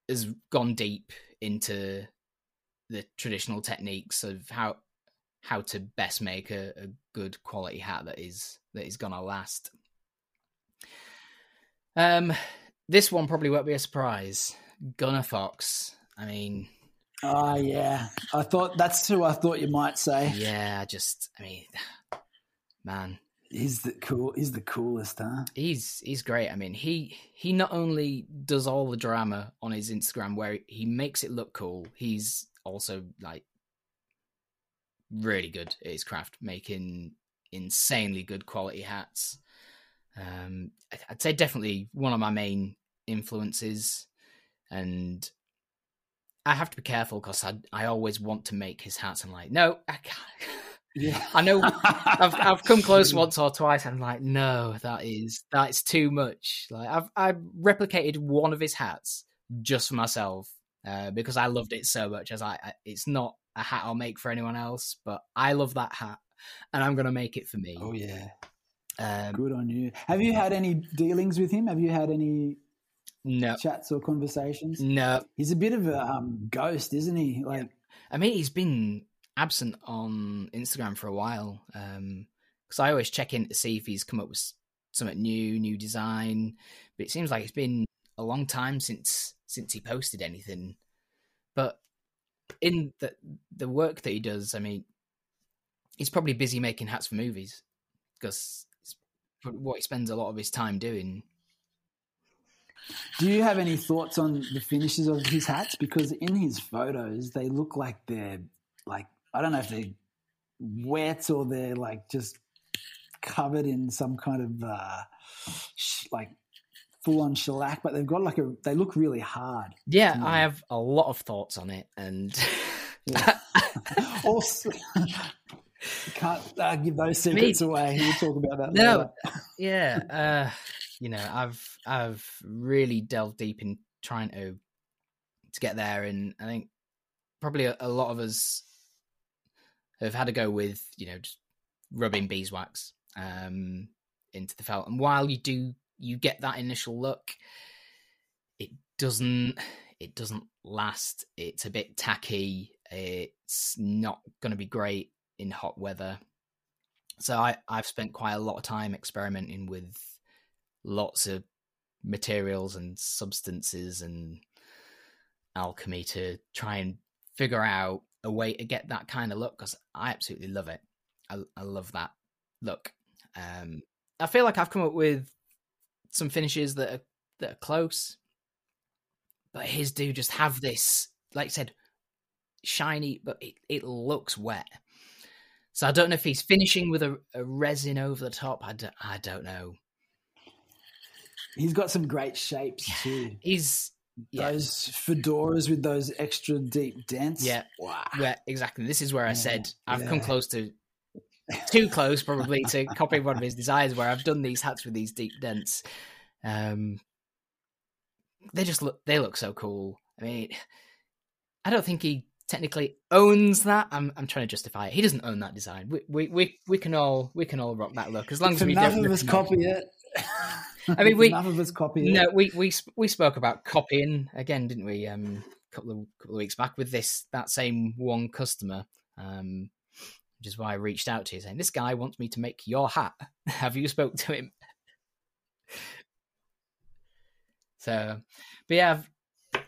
has gone deep into the traditional techniques of how how to best make a, a good quality hat that is that is gonna last. Um, this one probably won't be a surprise. Gunnar Fox. I mean, Oh yeah, I thought that's who I thought you might say. yeah, I just, I mean, man, He's the cool. He's the coolest, huh? he's he's great. I mean, he he not only does all the drama on his Instagram where he makes it look cool, he's also like really good at his craft, making insanely good quality hats. Um, I'd say definitely one of my main influences, and I have to be careful because I I always want to make his hats. I'm like, no, I can't. Yeah, I know I've I've come close once or twice. And I'm like, no, that is that's too much. Like I've I've replicated one of his hats just for myself uh, because I loved it so much. As I, I, it's not a hat I'll make for anyone else, but I love that hat, and I'm gonna make it for me. Oh yeah, Um, good on you. Have you had any dealings with him? Have you had any no, chats or conversations? no. He's a bit of a um, ghost, isn't he? Like, I mean, he's been absent on Instagram for a while. Um, because I always check in to see if he's come up with something new, new design. But it seems like it's been a long time since since he posted anything. But in the the work that he does, I mean, he's probably busy making hats for movies because it's what he spends a lot of his time doing. do you have any thoughts on the finishes of his hats? Because in his photos, they look like they're like I don't know if they're wet or they're like just covered in some kind of uh, sh- like full on shellac, but they've got like a they look really hard. Yeah. I have a lot of thoughts on it, and also, can't uh, give those secrets away. We'll talk about that No, later. yeah. Uh, you know, I've I've really delved deep in trying to to get there, and I think probably a, a lot of us have had to go with you know just rubbing beeswax um, into the felt, and while you do you get that initial look, it doesn't it doesn't last. It's a bit tacky. It's not going to be great in hot weather. So I, I've spent quite a lot of time experimenting with lots of materials and substances and alchemy to try and figure out a way to get that kind of look because I absolutely love it. I, I love that look. Um, I feel like I've come up with some finishes that are that are close, but his do just have this, like I said, shiny, but it, it looks wet. So I don't know if he's finishing with a, a resin over the top. I don't, I don't know. He's got some great shapes too. He's yeah. Those fedoras with those extra deep dents. Yeah. Wow. Yeah, exactly. This is where I said I've come close to too close probably to copying one of his designs where I've done these hats with these deep dents. Um they just look they look so cool. I mean I don't think he technically owns that. I'm I'm trying to justify it. He doesn't own that design. We we we, we can all we can all rock that look as long as we don't of us rip 'em off. copy it. I mean, we- enough of us copy it. No, we we we spoke about copying again, didn't we? Um, a couple of couple of weeks back with this that same one customer, um, which is why I reached out to you saying this guy wants me to make your hat. Have you spoke to him? So, but yeah, I've-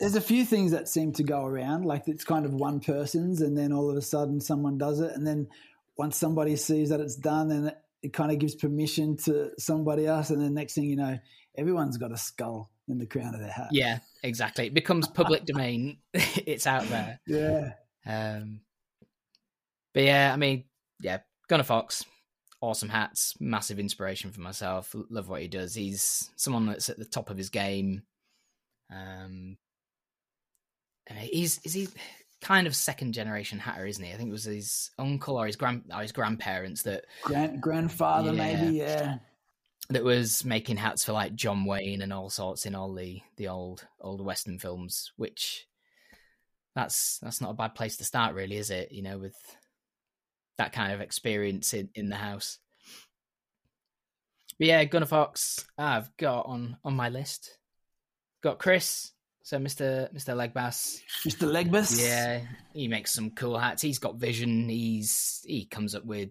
There's a few things that seem to go around, like it's kind of one person's, and then all of a sudden someone does it, and then once somebody sees that it's done, then it, kind of gives permission to somebody else, and then next thing you know, everyone's got a skull in the crown of their hat. yeah, exactly. It becomes public domain. it's out there. yeah. Um, but yeah, I mean, yeah, Gunnar Fox, awesome hats, massive inspiration for myself. Love what he does. He's someone that's at the top of his game. Um, and he's is he kind of second generation hatter, isn't he? I think it was his uncle or his grand or his grandparents that Grand grandfather, Yeah. maybe. Yeah. that was making hats for like John Wayne and all sorts in all the the old old western films, which that's that's not a bad place to start, really, is it? You know, with that kind of experience in in the house. But yeah, Gunnar Fox, I've got on on my list. Got Chris, so Mister Mister Legbass. Mr. Legbass. Yeah, he makes some cool hats. He's got vision. He's he comes up with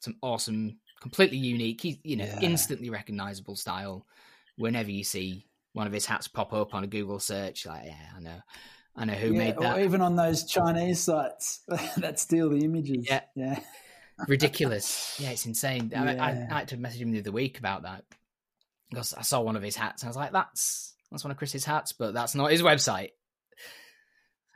some awesome, completely unique. He's you know Yeah. instantly recognizable style. Whenever you see one of his hats pop up on a Google search, like yeah, I know, I know who Yeah, made that. Or even on those Chinese sites that steal the images. Yeah. Yeah. Ridiculous. Yeah, it's insane. I, I, Yeah. I had to message him the other week about that because I saw one of his hats. And I was like, that's that's one of Chris's hats, but that's not his website.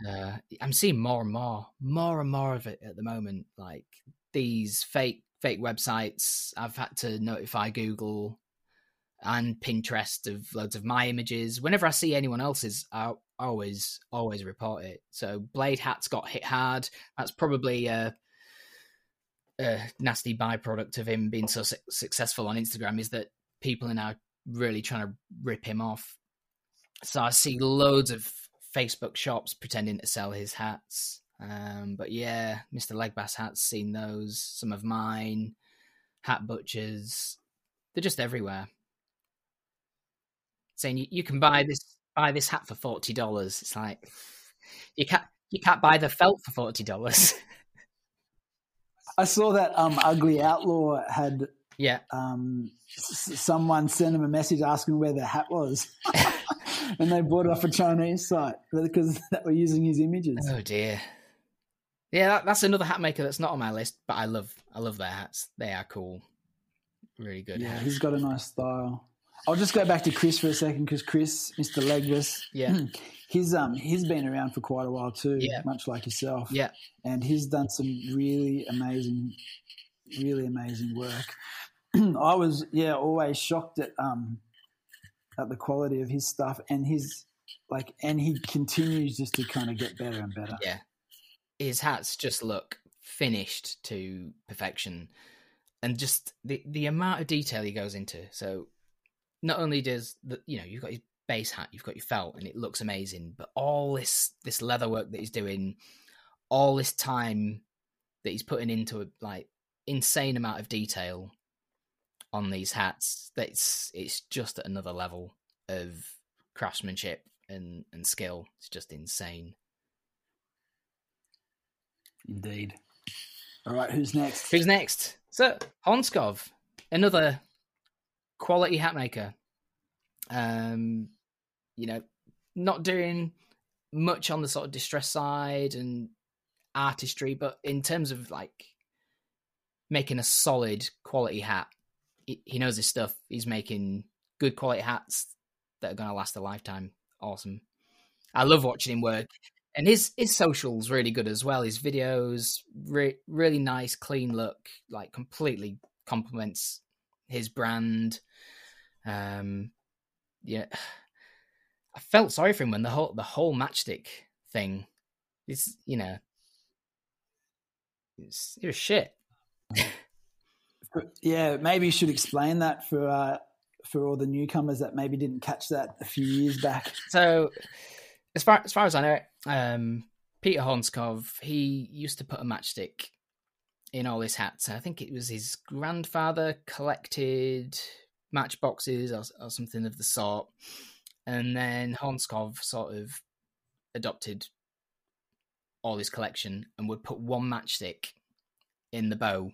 Uh, I'm seeing more and more, more and more of it at the moment. Like these fake fake websites. I've had to notify Google and Pinterest of loads of my images. Whenever I see anyone else's, I always always report it. So Blade Hats got hit hard. That's probably a, a nasty byproduct of him being so su- successful on Instagram. Is that people are now really trying to rip him off. So I see loads of Facebook shops pretending to sell his hats. Um, but yeah, Mr. Legbass hats, seen those. Some of mine, hat butchers. They're just everywhere. Saying you, you can buy this buy this hat for forty dollars. It's like you can't you can't buy the felt for forty dollars. I saw that um, Ugly Outlaw had yeah, um, s- someone send him a message asking where the hat was. and they bought it off a Chinese site because they were using his images. Oh dear. Yeah, that, that's another hat maker that's not on my list, but I love I love their hats. They are cool. Really good. yeah, hats. he's got a nice style. I'll just go back to Chris for a second because Chris, Mr. Legless, Yeah. he's um he's been around for quite a while too, Yeah. much like yourself. Yeah. and he's done some really amazing, really amazing work. I was yeah always shocked at um at the quality of his stuff and his like and he continues just to kind of get better and better. Yeah. His hats just look finished to perfection. and just the the amount of detail he goes into. So not only does the you know you've got his base hat, you've got your felt, and it looks amazing, but all this this leather work that he's doing, all this time that he's putting into a like insane amount of detail on these hats. That's it's just at another level of craftsmanship and and skill. It's just insane. Indeed. All right, who's next? Who's next? So Honskov, another quality hat maker. Um, you know, not doing much on the sort of distress side and artistry, but in terms of like making a solid quality hat, he, knows his stuff. He's making good quality hats that are going to last a lifetime. Awesome. I love watching him work. And his his socials really good as well. His videos re- really nice, clean look, like completely complements his brand. Um, yeah, I felt sorry for him when the whole the whole matchstick thing. It's you know, it's, it was shit. yeah, maybe you should explain that for uh, for all the newcomers that maybe didn't catch that a few years back. So, as far as far as I know, um, Peter Honskov he used to put a matchstick in all his hats. I think it was his grandfather collected matchboxes or, or something of the sort, and then Honskov sort of adopted all his collection and would put one matchstick in the bow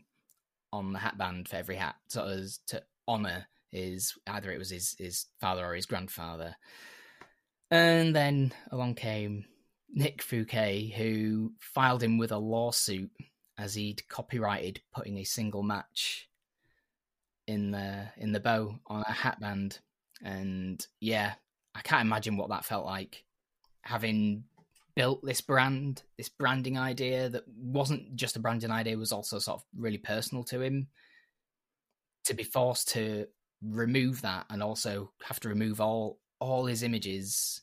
on the hat band for every hat, sort of to honor his either it was his his father or his grandfather. And then along came Nick Fouquet, who filed him with a lawsuit as he'd copyrighted putting a single match in the in the bow on a hat band. And yeah, I can't imagine what that felt like having built this brand, this branding idea that wasn't just a branding idea, was also sort of really personal to him. To be forced to remove that and also have to remove all all his images,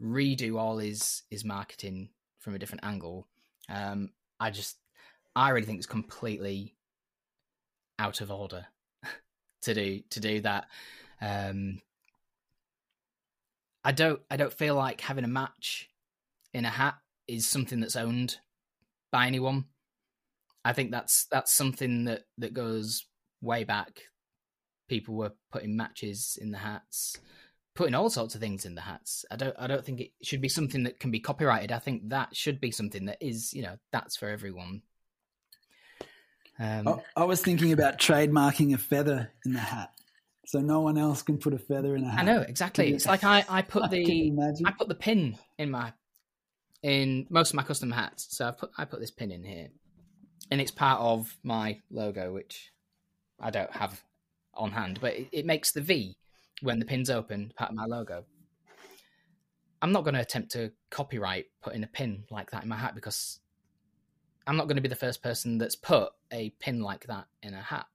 redo all his his marketing from a different angle. Um, I just, I really think it's completely out of order to do to do that. Um, I don't, I don't feel like having a match in a hat is something that's owned by anyone. I think that's that's something that that goes way back. People were putting matches in the hats, putting all sorts of things in the hats. I don't I don't think it should be something that can be copyrighted. I think that should be something that is, you know, that's for everyone. Um, I, I was thinking about trademarking a feather in the hat so no one else can put a feather in a hat. I know exactly. It's like I, I put the? I put the pin in my in most of my custom hats. So I put I put this pin in here, and it's part of my logo, which I don't have on hand, but it, it makes the V when the pin's open part of my logo. I'm not going to attempt to copyright putting a pin like that in my hat because I'm not going to be the first person that's put a pin like that in a hat.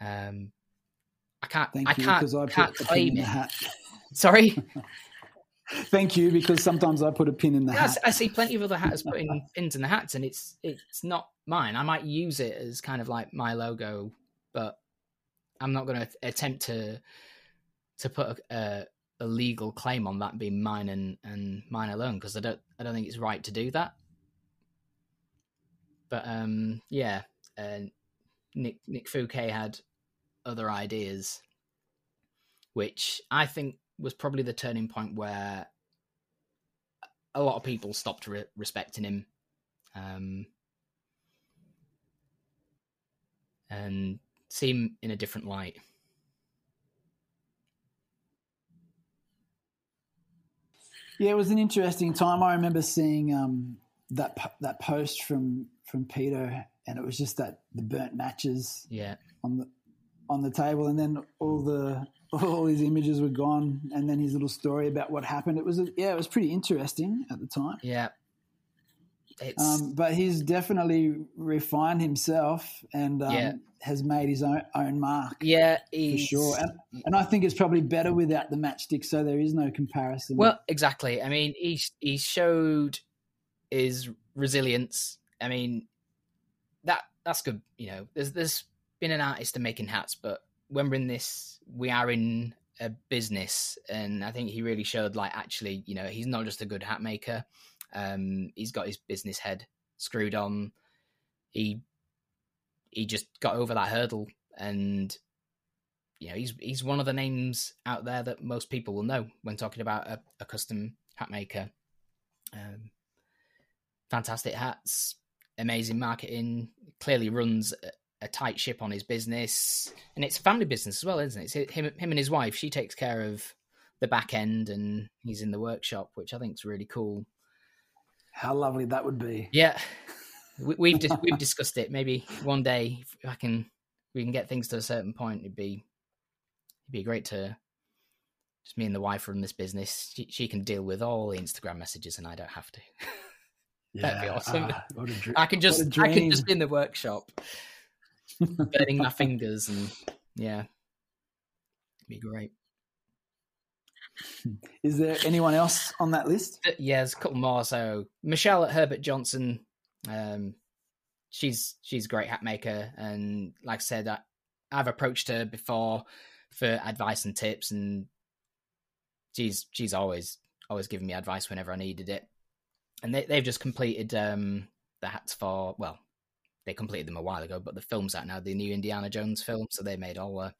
Um, I can't. Thank I you, can't. because I can't put a pin claim it. hat. Sorry. Thank you, because sometimes I put a pin in the hat. I see plenty of other hatters putting pins in the hats, and it's it's not mine. I might use it as kind of like my logo, but I'm not going to attempt to to put a, a, a legal claim on that being mine and, and mine alone because I don't I don't think it's right to do that. But um, yeah, uh, Nick Nick Fouquet had other ideas, which I think was probably the turning point where a lot of people stopped re- respecting him um, and see him in a different light. Yeah, it was an interesting time. I remember seeing um, that that post from from Peter, and it was just that the burnt matches Yeah, on the on the table, and then all the all his images were gone, and then his little story about what happened. It was yeah, it was pretty interesting at the time. yeah. It's Um, but he's definitely refined himself and um, Yeah. has made his own own mark yeah, for sure. And, and I think it's probably better without the matchstick, so there is no comparison. Well, exactly. I mean, he he showed his resilience. I mean, that that's good. You know, there's there's been an artist and making hats, but when we're in this, we are in a business, and I think he really showed like actually, you know, he's not just a good hat maker. Um, he's got his business head screwed on. He he just got over that hurdle, and you know, he's he's one of the names out there that most people will know when talking about a, a custom hat maker. Um, fantastic hats, amazing marketing. Clearly runs a, tight ship on his business, and it's a family business as well, isn't it? It's him, him and his wife. She takes care of the back end, and he's in the workshop, which I think is really cool. How lovely that would be. Yeah, we, we've dis- we've discussed it. Maybe one day, if I can, we can get things to a certain point. It'd be it'd be great to just me and the wife run this business. She, she can deal with all the Instagram messages, and I don't have to. Yeah, That'd be awesome. Ah, dr- I can just I can just be in the workshop, burning my fingers, and yeah, it'd be great. Is there anyone else on that list? Yeah, there's a couple more. So Michelle at Herbert Johnson, um, she's she's a great hat maker, and like I said, I, I've approached her before for advice and tips, and she's she's always always given me advice whenever I needed it. And they they've just completed um, the hats for well, they completed them a while ago, but the film's out now, the new Indiana Jones film, so they made all the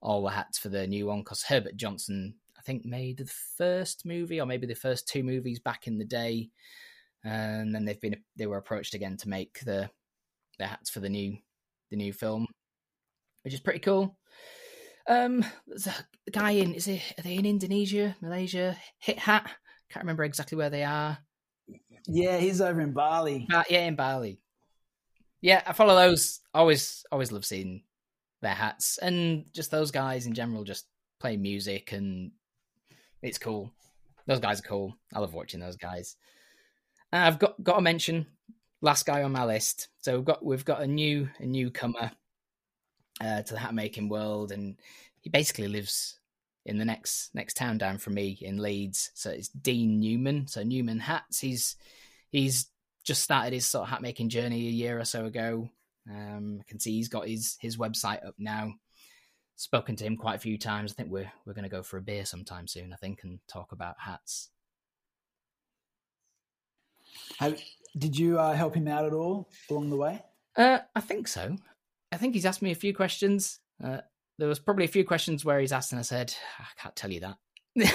all the hats for the new one because Herbert Johnson, I think, made the first movie or maybe the first two movies back in the day, and then they've been they were approached again to make the the hats for the new the new film, which is pretty cool. Um, there's a guy in is it are they in Indonesia, Malaysia? Hit Hat, can't remember exactly where they are. Yeah, he's over in Bali. But yeah, in Bali. Yeah, I follow those. Always, always love seeing their hats and just those guys in general. Just play music and it's cool. Those guys are cool. I love watching those guys. And I've got got to mention last guy on my list. So we've got we've got a new a newcomer uh, to the hat making world, and he basically lives in the next next town down from me in Leeds. So it's Dean Newman. So Newman Hats. He's he's just started his sort of hat making journey a year or so ago. Um, I can see he's got his his website up now. Spoken to him quite a few times. I think we're we're going to go for a beer sometime soon. I think and talk about hats. Have, did you uh, help him out at all along the way? Uh, I think so. I think he's asked me a few questions. Uh, there was probably a few questions where he's asked, and I said, "I can't tell you that."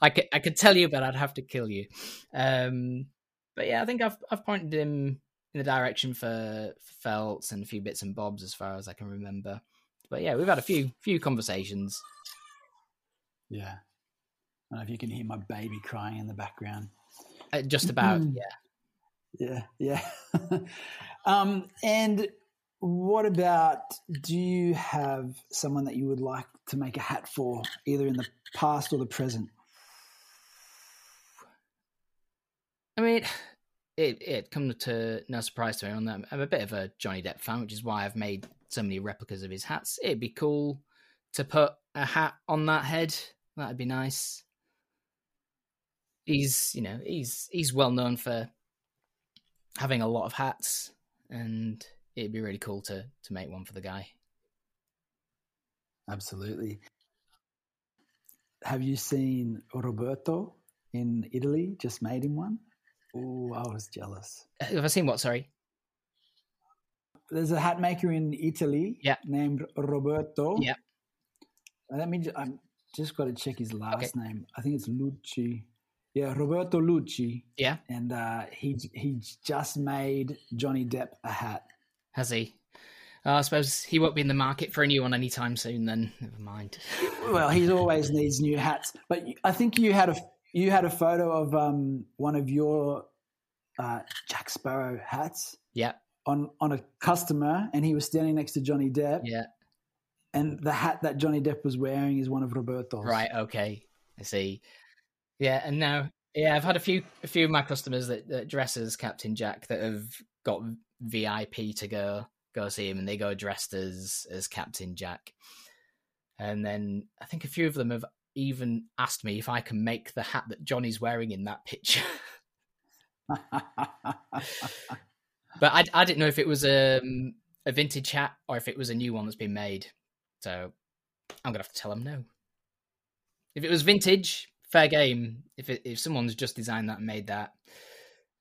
I could I could tell you, but I'd have to kill you. Um, but yeah, I think I've I've pointed him in the direction for, for felts and a few bits and bobs as far as I can remember. But yeah, we've had a few few conversations. Yeah. I don't know if you can hear my baby crying in the background. Uh, just about, Mhm. yeah. Yeah, yeah. um, and what about? Do you have someone that you would like to make a hat for, either in the past or the present? I mean, it it come to no surprise to anyone that I'm a bit of a Johnny Depp fan, which is why I've made so many replicas of his hats. It'd be cool to put a hat on that head. That'd be nice. He's, you know, he's he's well known for having a lot of hats, and it'd be really cool to to make one for the guy. Absolutely. Have you seen Roberto in Italy? Just made him one. Oh, I was jealous. Uh, Have I seen what? Sorry. There's a hat maker in Italy Yeah. named Roberto. Yeah. Let me. I'm just got to check his last name. I think it's Lucci. Yeah, Roberto Lucci, Yeah, and uh, he he just made Johnny Depp a hat. has he? Uh, I suppose he won't be in the market for a new one anytime soon. Then never mind. Well, he always needs new hats. But I think you had a you had a photo of um, one of your uh, Jack Sparrow hats Yeah, on on a customer, and he was standing next to Johnny Depp. yeah. And the hat that Johnny Depp was wearing is one of Roberto's. Right. Okay. I see. Yeah, and now, yeah, I've had a few a few of my customers that, that dress as Captain Jack that have got VIP to go go see him, and they go dressed as as Captain Jack. And then I think a few of them have even asked me if I can make the hat that Johnny's wearing in that picture. but I, I didn't know if it was um, a vintage hat or if it was a new one that's been made. So I'm gonna have to tell them no. If it was vintage, fair game. If it, if someone's just designed that and made that,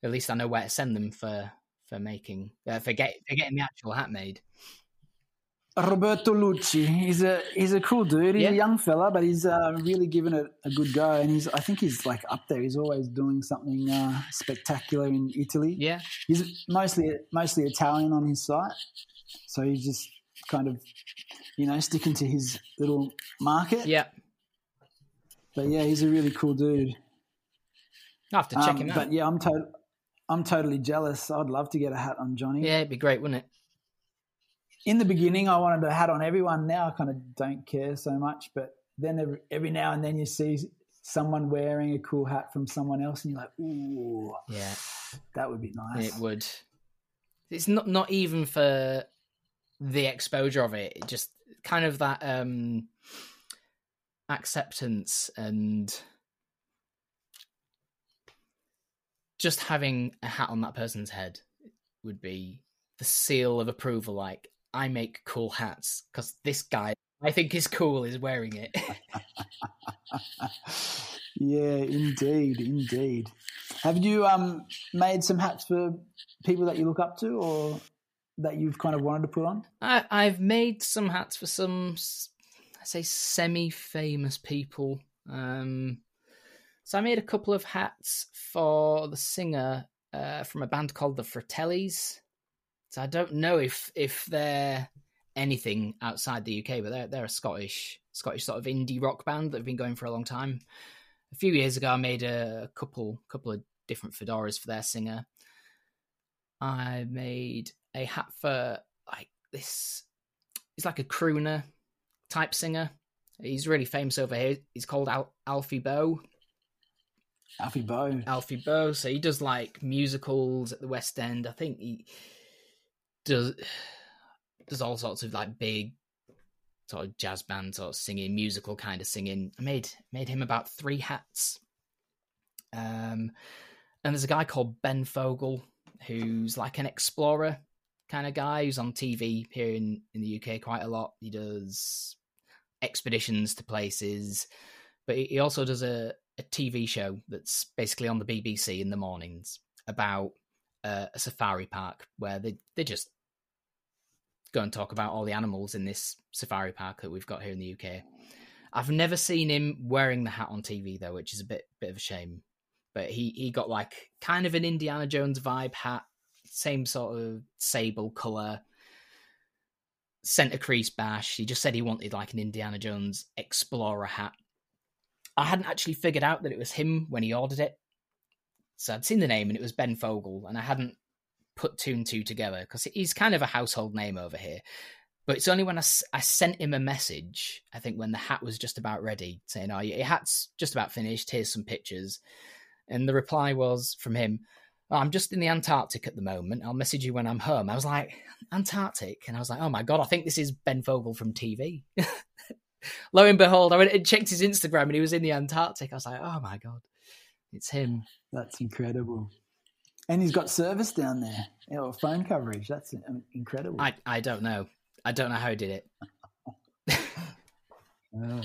at least I know where to send them for for making uh, for, get, for getting the actual hat made. Roberto Lucci. He's a he's a cool dude. He's Yeah. a young fella, but he's uh, really given it a good go. And he's I think he's like up there. He's always doing something uh, spectacular in Italy. Yeah, He's mostly mostly Italian on his site, so he's just kind of you know sticking to his little market. yeah. But yeah, he's a really cool dude. I have to check Um, him out. But yeah, I'm to- I'm totally jealous. I'd love to get a hat on Johnny. Yeah, it'd be great, wouldn't it? In the beginning, I wanted a hat on everyone. Now I kind of don't care so much. But then every, every now and then you see someone wearing a cool hat from someone else, and you're like, ooh, Yeah, that would be nice. it would. It's not not even for the exposure of it. it just kind of that um acceptance and just having a hat on that person's head would be the seal of approval. Like I make cool hats because this guy I think is cool is wearing it. yeah, indeed, indeed. Have you um made some hats for people that you look up to, or that you've kind of wanted to put on? I, I've made some hats for some, I say, semi-famous people. Um, so I made a couple of hats for the singer uh, from a band called the Fratellis. So I don't know if if they're anything outside the UK, but they're they're a Scottish Scottish sort of indie rock band that have been going for a long time. A few years ago, I made a couple couple of different fedoras for their singer. I made a hat for like this. He's like a crooner type singer. He's really famous over here. He's called Al- Alfie Boe. Alfie Boe. Alfie Boe. So he does like musicals at the West End. I think he does does all sorts of like big sort of jazz band sort of singing, musical kind of singing. I made made him about three hats. Um, and there's a guy called Ben Fogle who's like an explorer kind of guy who's on TV here in in the UK quite a lot. He does expeditions to places, but he also does a a TV show that's basically on the BBC in the mornings about uh, a safari park where they they just go and talk about all the animals in this safari park that we've got here in the UK. I've never seen him wearing the hat on TV though, which is a bit bit of a shame. But he he got like kind of an Indiana Jones vibe hat, same sort of sable color, center crease bash. He just said he wanted like an Indiana Jones explorer hat. I hadn't actually figured out that it was him when he ordered it. So I'd seen the name and it was Ben Fogle, and I hadn't put two and two together because he's kind of a household name over here. But it's only when I sent him a message, I think when the hat was just about ready, saying, Oh, your hat's just about finished. Here's some pictures. And the reply was from him, oh, I'm just in the Antarctic at the moment. I'll message you when I'm home. I was like, Antarctic? And I was like, Oh my God, I think this is Ben Fogle from TV. Lo and behold, I went and checked his Instagram and he was in the Antarctic. I was like, Oh my God, it's him. That's incredible. And he's got service down there, or phone coverage. That's um, incredible. I, I don't know. I don't know how he did it. Oh.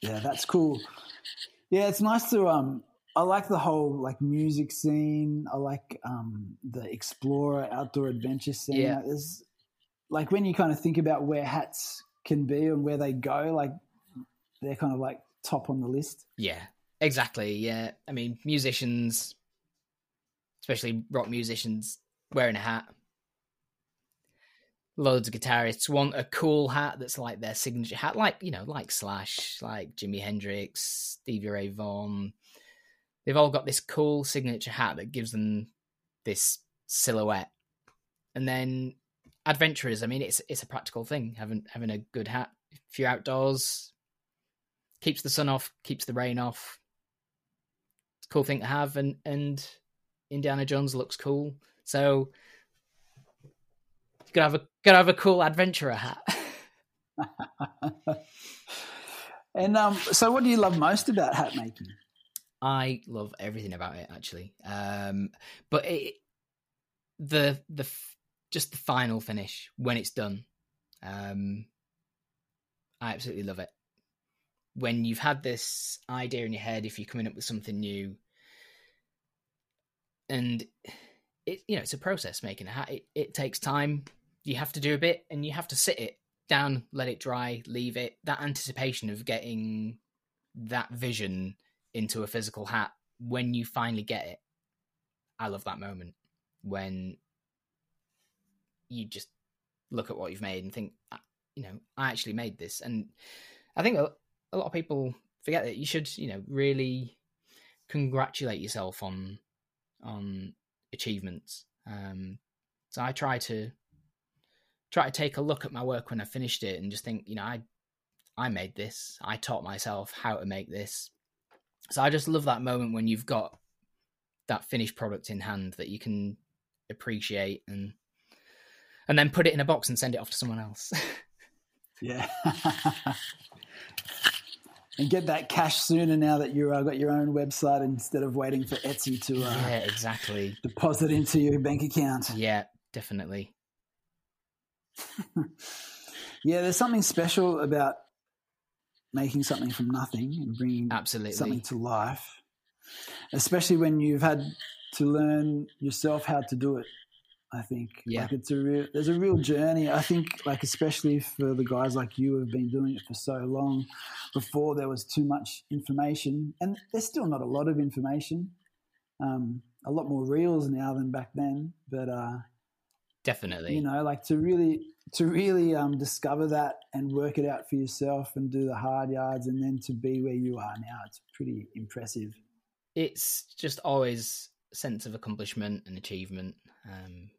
Yeah, that's cool. Yeah, it's nice to um I like the whole like music scene. I like um the explorer outdoor adventure scene. Yeah. There's like when you kind of think about where hats can be and where they go, like they're kind of like top on the list. Yeah, exactly. Yeah, I mean, musicians, especially rock musicians, wearing a hat. Loads of guitarists want a cool hat that's like their signature hat, like you know, like Slash, like Jimi Hendrix, Stevie Ray Vaughan. They've all got this cool signature hat that gives them this silhouette. And then adventurers, I mean, it's it's a practical thing having having a good hat. If you're outdoors, keeps the sun off, keeps the rain off. Cool thing to have, and and Indiana Jones looks cool. So you gotta have a gotta have a cool adventurer hat. And um, so, what do you love most about hat making? I love everything about it actually. Um, but it, the the just the final finish when it's done. Um, I absolutely love it. When you've had this idea in your head, if you're coming up with something new, and it you know it's a process making a hat. It, it takes time. You have to do a bit, and you have to sit it down, let it dry, leave it. That anticipation of getting that vision into a physical hat when you finally get it. I love that moment when you just look at what you've made and think, ah, you know, I actually made this. And I think a, lot of people forget that you should, you know, really congratulate yourself on on achievements. Um, so I try to try to take a look at my work when I finished it and just think, you know, I I made this. I taught myself how to make this. So I just love that moment when you've got that finished product in hand that you can appreciate and and then put it in a box and send it off to someone else. yeah. and get that cash sooner now that you've uh, got your own website instead of waiting for Etsy to uh, yeah, exactly deposit into your bank account. Yeah, definitely. yeah, there's something special about making something from nothing and bringing absolutely something to life, especially when you've had to learn yourself how to do it. I think yeah. like it's a real there's a real journey. I think like especially for the guys like you who have been doing it for so long. Before there was too much information, and there's still not a lot of information. Um, a lot more reels now than back then, but uh, definitely, you know, like to really to really um, discover that and work it out for yourself and do the hard yards, and then to be where you are now, it's pretty impressive. It's just always a sense of accomplishment and achievement. Um,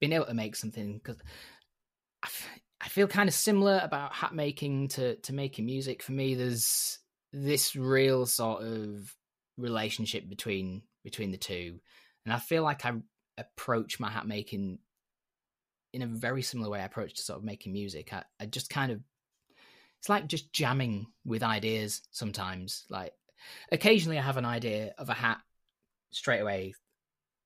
being able to make something because I, f- I feel kind of similar about hat making to to making music. For me, there's this real sort of relationship between between the two, and I feel like I approach my hat making in a very similar way I approach to sort of making music. I, I just kind of it's like just jamming with ideas sometimes. Like occasionally I have an idea of a hat straight away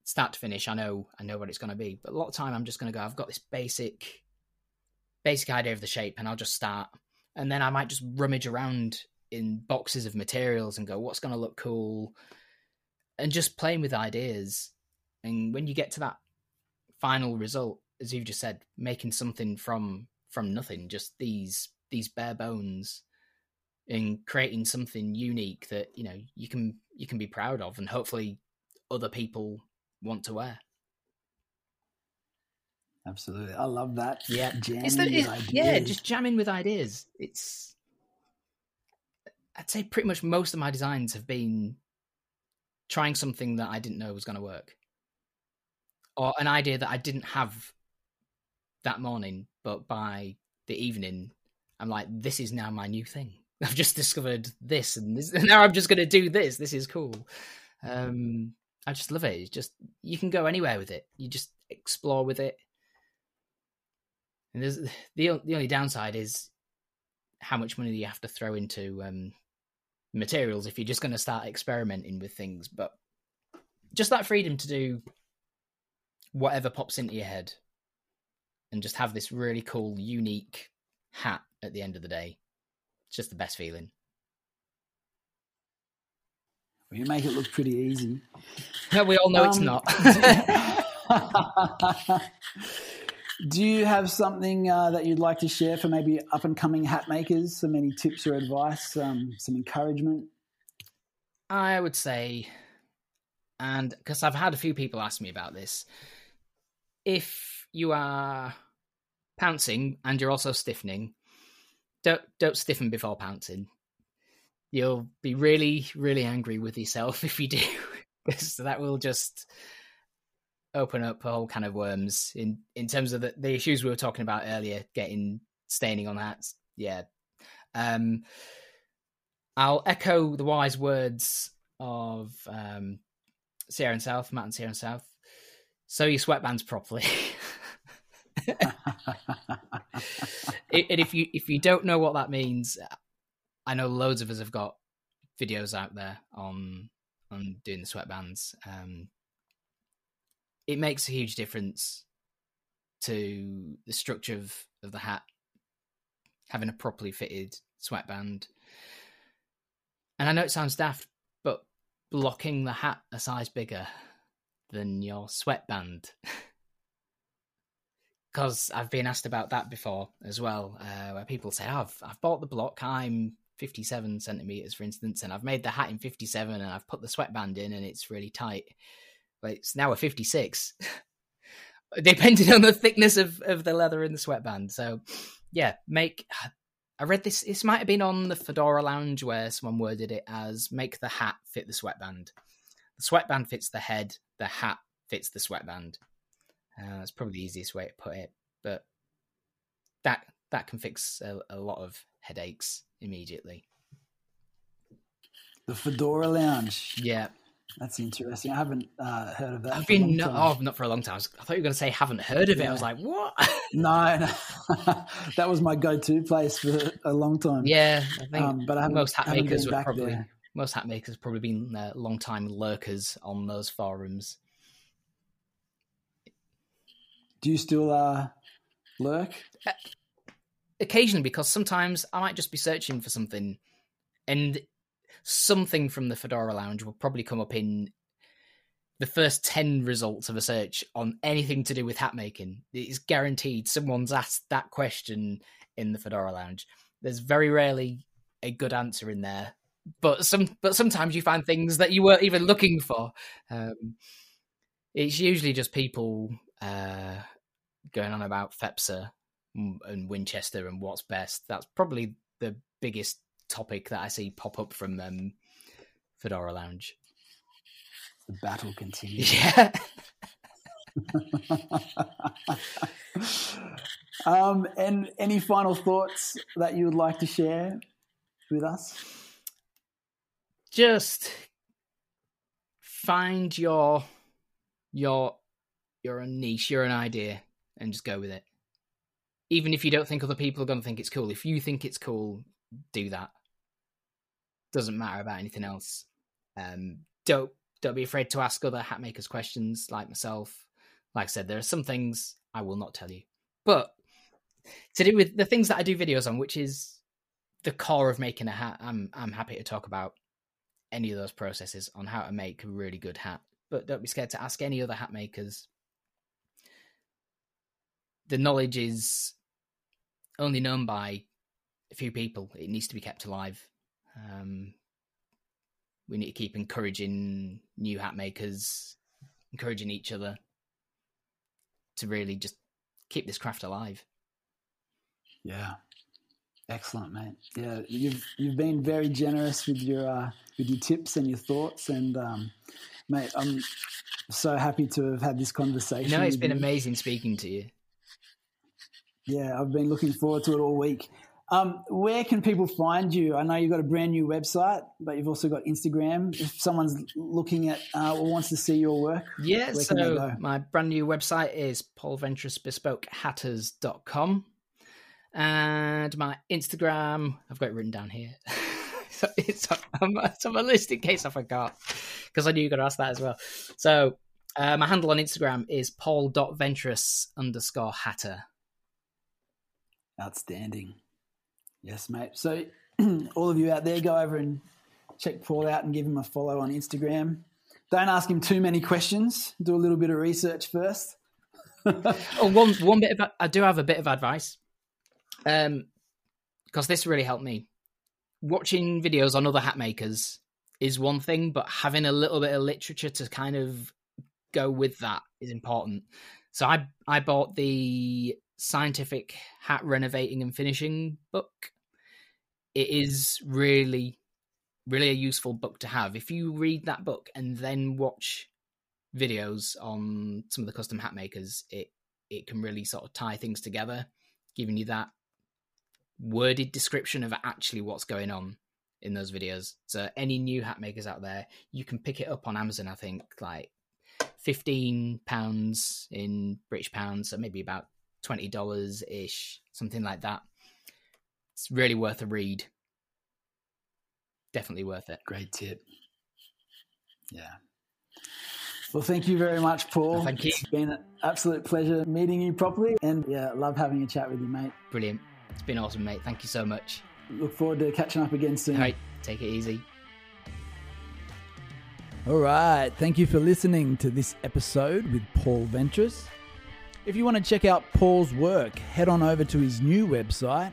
start to finish, I know I know what it's going to be. But a lot of time, I'm just going to go. I've got this basic basic idea of the shape, and I'll just start, and then I might just rummage around in boxes of materials and go, what's going to look cool, and just playing with ideas. And when you get to that final result, as you've just said, making something from from nothing, just these these bare bones, and creating something unique that you know you can you can be proud of, and hopefully other people want to wear. Absolutely, I love that. Yeah, jamming it's the, with it's, ideas. yeah, just jamming with ideas. It's I'd say pretty much most of my designs have been trying something that I didn't know was going to work, or an idea that I didn't have that morning, but by the evening, I'm like, this is now my new thing. I've just discovered this, and this, and now I'm just going to do this. This is cool. Um, I just love it. It's just you can go anywhere with it. You just explore with it. And there's the the only downside is how much money you have to throw into um, materials if you're just going to start experimenting with things. But just that freedom to do whatever pops into your head, and just have this really cool, unique hat at the end of the day. It's just the best feeling. Well, you make it look pretty easy. No, we all know it's Um, not. Do you have something uh, that you'd like to share for maybe up and coming hat makers? Some any tips or advice? Um, some encouragement? I would say, and because I've had a few people ask me about this, if you are pouncing and you're also stiffening, don't don't stiffen before pouncing. You'll be really really angry with yourself if you do, because that will just open up a whole can of worms in in terms of the, the issues we were talking about earlier, getting staining on hats. Yeah. Um, I'll echo the wise words of um, Sierra and South, Matt and Sierra and South. Sew your sweatbands properly. and if you if you don't know what that means, I know loads of us have got videos out there on on doing the sweatbands. Um, it makes a huge difference to the structure of, of the hat, having a properly fitted sweatband. And I know it sounds daft, but blocking the hat a size bigger than your sweatband. Because I've been asked about that before as well, uh, where people say, oh, I've, I've bought the block, I'm 57 centimeters, for instance, and I've made the hat in 57 and I've put the sweatband in and it's really tight. But it's now a 56, depending on the thickness of, of the leather in the sweatband. So, yeah, make. I read this, this might have been on the Fedora Lounge where someone worded it as make the hat fit the sweatband. The sweatband fits the head, the hat fits the sweatband. Uh, that's probably the easiest way to put it, but that that can fix a, a lot of headaches immediately. The Fedora Lounge. Yeah, that's interesting. I haven't uh, heard of that. I've been no, oh, not for a long time. I, was, I, thought you were going to say haven't heard of it. I was like, what? no, no. that was my go-to place for a long time. Yeah, I think um, but I most hat makers would probably there. most hat makers probably been uh, long time lurkers on those forums. Do you still uh, lurk? Occasionally, because sometimes I might just be searching for something, and something from the Fedora Lounge will probably come up in the first 10 results of a search on anything to do with hat making. It's guaranteed someone's asked that question in the Fedora Lounge. There's very rarely a good answer in there, but some but sometimes you find things that you weren't even looking for. Um, it's usually just people uh, going on about FEPSA and Winchester and what's best. That's probably the biggest topic that I see pop up from um, Fedora Lounge. The battle continues. Yeah. um, and any final thoughts that you would like to share with us? Just find your your your niche, your an idea, and just go with it even if you don't think other people are going to think it's cool, if you think it's cool, do that. Doesn't matter about anything else. Um, don't don't be afraid to ask other hat makers questions, like myself. Like I said, there are some things I will not tell you, but to do with the things that I do videos on, which is the core of making a hat, I'm I'm happy to talk about any of those processes on how to make a really good hat. But don't be scared to ask any other hat makers the knowledge is only known by a few people. It needs to be kept alive. Um, we need to keep encouraging new hat makers, encouraging each other to really just keep this craft alive. Yeah, excellent, mate. Yeah, you've you've been very generous with your uh, with your tips and your thoughts, and um, mate, I'm so happy to have had this conversation. No, it's been you. amazing speaking to you. Yeah, I've been looking forward to it all week. Um, where can people find you? I know you've got a brand new website, but you've also got Instagram. If someone's looking at uh, or wants to see your work, yeah, so my brand new website is paulventressbespokehatters.com. And my Instagram, I've got it written down here. so it's, on, it's on my list in case I forgot, because I knew you were going to ask that as well. So uh, my handle on Instagram is paul.ventress underscore hatter. Outstanding. Yes, mate. So, all of you out there, go over and check Paul out and give him a follow on Instagram. Don't ask him too many questions. Do a little bit of research first. oh, one one bit of I do have a bit of advice, um, because this really helped me. Watching videos on other hat makers is one thing, but having a little bit of literature to kind of go with that is important. So I I bought the scientific hat renovating and finishing book. It is really, really a useful book to have. If you read that book and then watch videos on some of the custom hat makers, it it can really sort of tie things together, giving you that worded description of actually what's going on in those videos. So any new hat makers out there, you can pick it up on Amazon. I think like fifteen pounds in British pounds, so maybe about twenty dollars ish, something like that. It's really worth a read. Definitely worth it. Great tip. Yeah. Well, thank you very much, Paul. Thank you. It's been an absolute pleasure meeting you properly, and yeah, love having a chat with you, mate. Brilliant. It's been awesome, mate. Thank you so much. Look forward to catching up again soon. All right, take it easy. All right. Thank you for listening to this episode with Paul Ventress. If you want to check out Paul's work, head on over to his new website,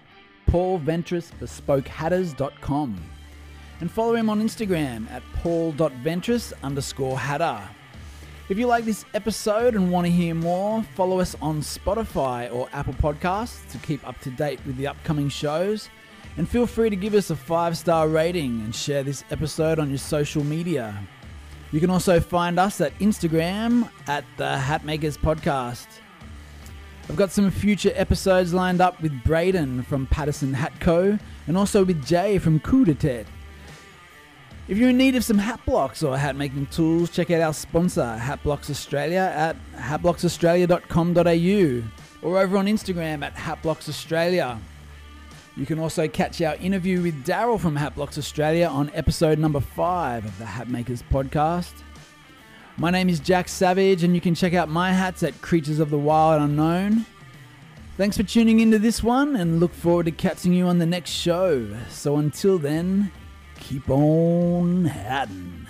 paulventressbespokehatters.com, and follow him on Instagram at paul.ventress underscore hatter. If you like this episode and want to hear more, follow us on Spotify or Apple Podcasts to keep up to date with the upcoming shows. And feel free to give us a five star rating and share this episode on your social media. You can also find us at Instagram at the Hatmakers Podcast. I've got some future episodes lined up with Braden from Patterson Hat Co. and also with Jay from Coup. If you're in need of some hat blocks or hat making tools, check out our sponsor, Hatblocks Australia, at hatblocksaustralia.com.au or over on Instagram at Hatblocks Australia. You can also catch our interview with Daryl from Hatblocks Australia on episode number five of the Hatmakers podcast. My name is Jack Savage, and you can check out my hats at Creatures of the Wild Unknown. Thanks for tuning into this one, and look forward to catching you on the next show. So until then, keep on hatting.